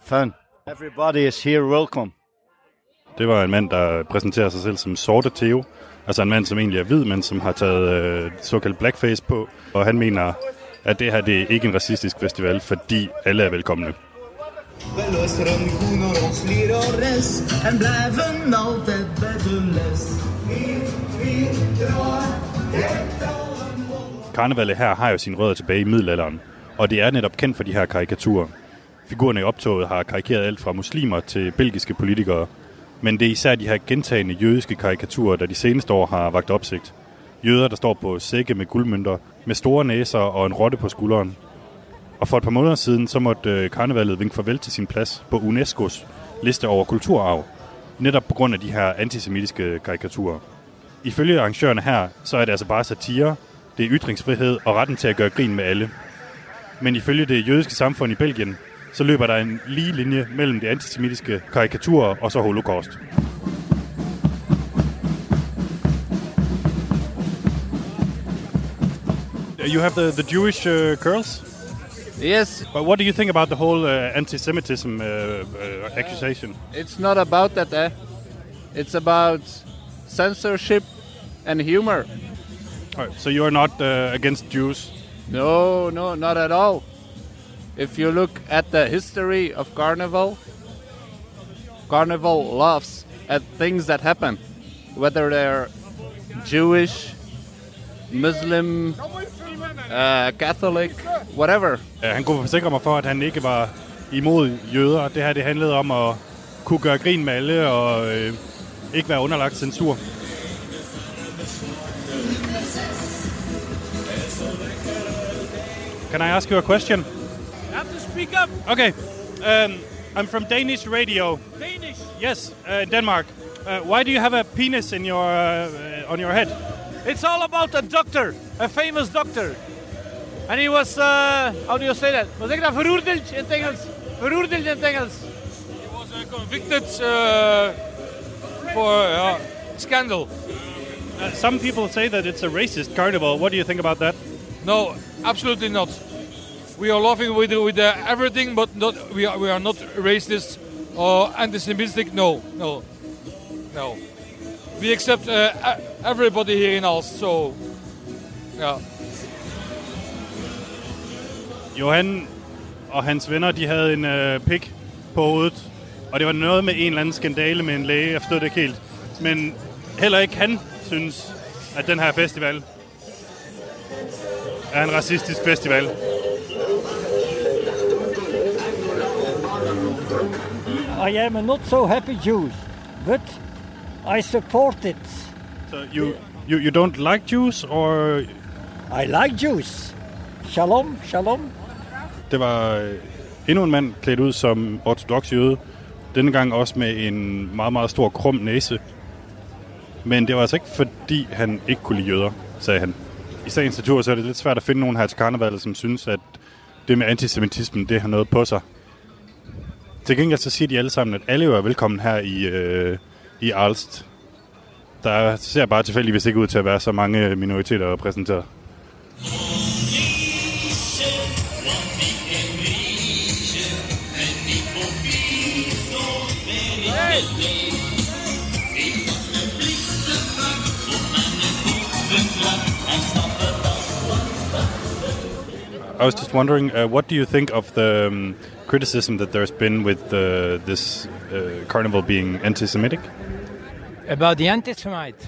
fun. Everybody is here welcome. Det var en mand, der præsenterer sig selv som Sorte Theo. Altså en mand, som egentlig er hvid, men som har taget øh, såkaldt blackface på. Og han mener, at det her det er ikke en racistisk festival, fordi alle er velkomne. We luisteren goed naar ons lerares en blijven altijd bij Karnevalet her har jo sine rødder tilbage i middelalderen, og det er netop kendt for de her karikaturer. Figurerne i optoget har karikeret alt fra muslimer til belgiske politikere, men det er især de her gentagende jødiske karikaturer, der de seneste år har vagt opsigt. Jøder, der står på sække med guldmønter, med store næser og en rotte på skulderen. Og for et par måneder siden, så måtte øh, karnevalet vinke farvel til sin plads på UNESCO's liste over kulturarv, netop på grund af de her antisemitiske karikaturer. Ifølge arrangørerne her, så er det altså bare satire, det er ytringsfrihed og retten til at gøre grin med alle. Men ifølge det jødiske samfund i Belgien, så løber der en lige linje mellem de antisemitiske karikaturer og så holocaust. You have the, the Jewish uh, curls? Yes. But what do you think about the whole uh, anti-Semitism uh, uh, accusation? It's not about that, eh? It's about censorship and humor. Right, so you're not uh, against Jews? No, no, not at all. If you look at the history of Carnival, Carnival laughs at things that happen, whether they're Jewish, Muslim, uh, Catholic, whatever. Ja, han kunne forsikre mig for, at han ikke var imod jøder. Det her det handlede om at kunne gøre grin med alle og øh, ikke være underlagt censur. Can I ask you a question? You have to speak up. Okay. Um, I'm from Danish radio. Danish. Yes, uh, Denmark. Uh, why do you have a penis in your uh, on your head? It's all about a doctor, a famous doctor. And he was, uh, how do you say that? Was ik dat veroordeeld in het Engels? Veroordeeld in het Engels. He was uh, convicted uh, for uh, scandal. Uh, some people say that it's a racist carnival. What do you think about that? No, absolutely not. We are laughing with with uh, everything, but not we are we are not racist or anti-Semitic. No, no, no. We accept uh, everybody here in Aalst. So, yeah. Johan og hans venner, de havde en øh, pik på hovedet. Og det var noget med en eller anden skandale med en læge. Jeg forstod det ikke helt. Men heller ikke han synes, at den her festival er en racistisk festival. I am not so happy Jew, but I support it. So you, you, you don't like Jews, or... I like Jews. Shalom, shalom. Det var øh, endnu en mand klædt ud som ortodox jøde. Denne gang også med en meget, meget stor krum næse. Men det var altså ikke, fordi han ikke kunne lide jøder, sagde han. I sagens natur, så er det lidt svært at finde nogen her til karnevalet, som synes, at det med antisemitismen, det har noget på sig. Til gengæld så siger de alle sammen, at alle er velkommen her i, øh, i Alst. Der ser bare tilfældigvis ikke ud til at være så mange minoriteter repræsenteret. I was just wondering, uh, what do you think of the um, criticism that there's been with uh, this uh, carnival being anti-Semitic? About the anti-Semite,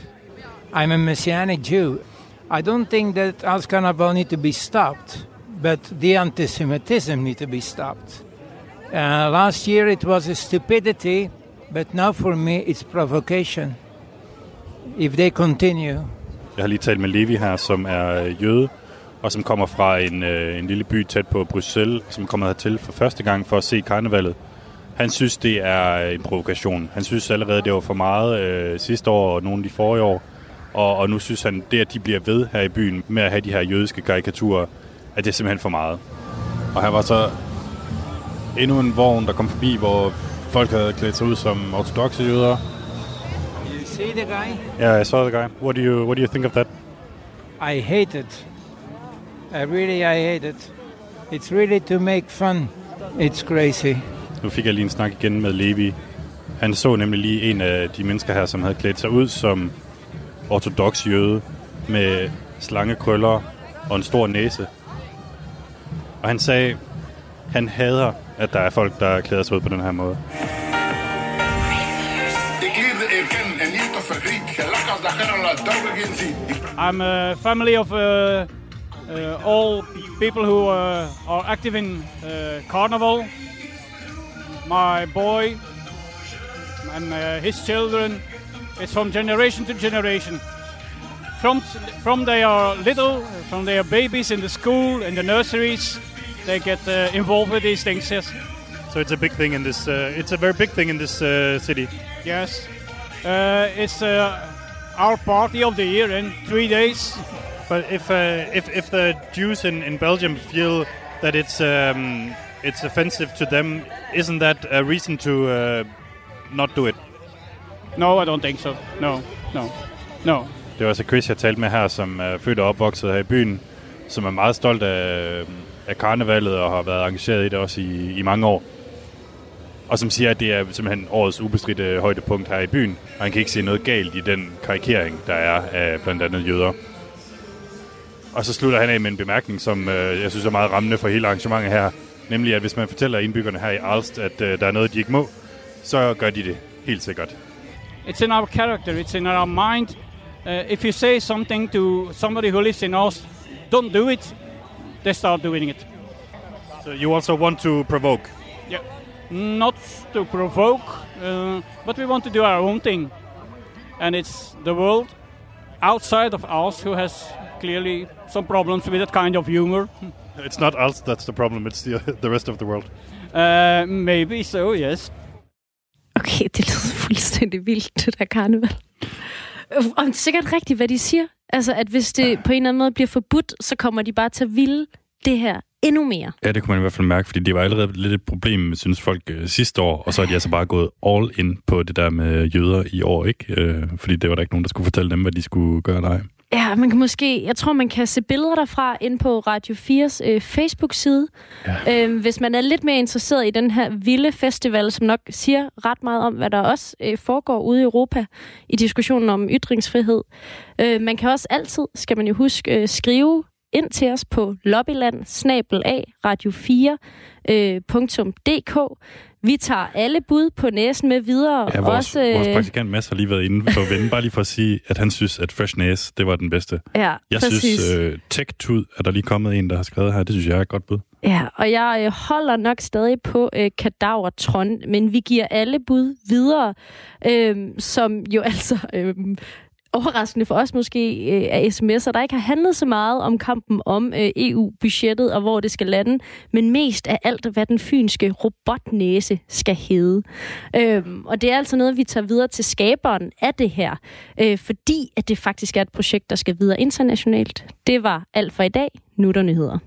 I'm a Messianic Jew. I don't think that Als Carnival need to be stopped, but the anti-Semitism need to be stopped. Uh, last year it was a stupidity, but now for me it's provocation. If they continue, Jeg har lige talt med Levi her, som er jøde, og som kommer fra en, øh, en lille by tæt på Bruxelles, som kommer hertil for første gang for at se karnevalet. Han synes, det er en provokation. Han synes allerede, det var for meget øh, sidste år og nogle af de forrige år. Og, og nu synes han, det at de bliver ved her i byen med at have de her jødiske karikaturer, at det er simpelthen for meget. Og her var så endnu en vogn, der kom forbi, hvor folk havde klædt sig ud som ortodoxe jøder. you see the guy? Yeah, I saw the guy. What do you What do you think of that? I hate it. I really, I hate it. It's really to make fun. It's crazy. Nu fik jeg lige en snak igen med Levi. Han så nemlig lige en af de mennesker her, som havde klædt sig ud som ortodox jøde med slangekrøller og en stor næse. Og han sagde, han hader, at der er folk, der klæder sig ud på den her måde. I'm a family of uh, all people who uh, are active in uh, carnival. My boy and uh, his children. It's from generation to generation. From from they are little, from they are babies in the school, in the nurseries, they get uh, involved with these things. Yes. So it's a big thing in this. Uh, it's a very big thing in this uh, city. Yes. Uh, it's uh, our party of the year in three days. But if uh, if if the Jews in, in Belgium feel that it's um, it's offensive to them, isn't that a reason to uh, not do it? No, I don't think so. No, no, no. Det var altså Chris, jeg talte med her, som er født og opvokset her i byen, som er meget stolt af, af karnevalet og har været engageret i det også i, i mange år. Og som siger, at det er simpelthen årets ubestridte højdepunkt her i byen. Og han kan ikke se noget galt i den karikering, der er af blandt andet jøder. Og så slutter han af med en bemærkning, som øh, jeg synes er meget rammende for hele arrangementet her. Nemlig, at hvis man fortæller indbyggerne her i Alst, at øh, der er noget, de ikke må, så gør de det helt sikkert. It's in our character, it's in our mind. Uh, if you say something to somebody who lives in us, don't do it, they start doing it. So you also want to provoke? Yeah. Not to provoke, uh, but we want to do our own thing. And it's the world outside of us who has clearly some problems with that kind of humor. It's not us that's the problem, it's the, the rest of the world. Uh, maybe so, yes. Okay, det lyder fuldstændig vildt, det der karneval. Og sikkert rigtigt, hvad de siger. Altså, at hvis det på en eller anden måde bliver forbudt, så kommer de bare til at ville det her endnu mere. Ja, det kunne man i hvert fald mærke, fordi det var allerede lidt et problem, synes folk, øh, sidste år, og så er de altså bare gået all in på det der med jøder i år, ikke? Øh, fordi det var der ikke nogen, der skulle fortælle dem, hvad de skulle gøre nej. Ja, man kan måske, jeg tror, man kan se billeder derfra ind på Radio 4's øh, Facebook-side. Ja. Øh, hvis man er lidt mere interesseret i den her vilde festival, som nok siger ret meget om, hvad der også øh, foregår ude i Europa i diskussionen om ytringsfrihed. Øh, man kan også altid, skal man jo huske, øh, skrive ind til os på lobbyland radio 4dk Vi tager alle bud på næsen med videre. Ja, vores, også, øh, vores praktikant Mads har lige været inde for at vende, bare lige for at sige, at han synes, at Fresh Næs, det var den bedste. Ja, jeg præcis. synes, uh, Tech Tud er der lige kommet en, der har skrevet her. Det synes jeg er et godt bud. Ja, og jeg øh, holder nok stadig på øh, Kadavertron, men vi giver alle bud videre, øh, som jo altså øh, overraskende for os måske øh, af sms'er, der ikke har handlet så meget om kampen om øh, EU-budgettet og hvor det skal lande, men mest af alt, hvad den fynske robotnæse skal hedde. Øhm, og det er altså noget, vi tager videre til skaberen af det her, øh, fordi at det faktisk er et projekt, der skal videre internationalt. Det var alt for i dag. Nu er der nyheder.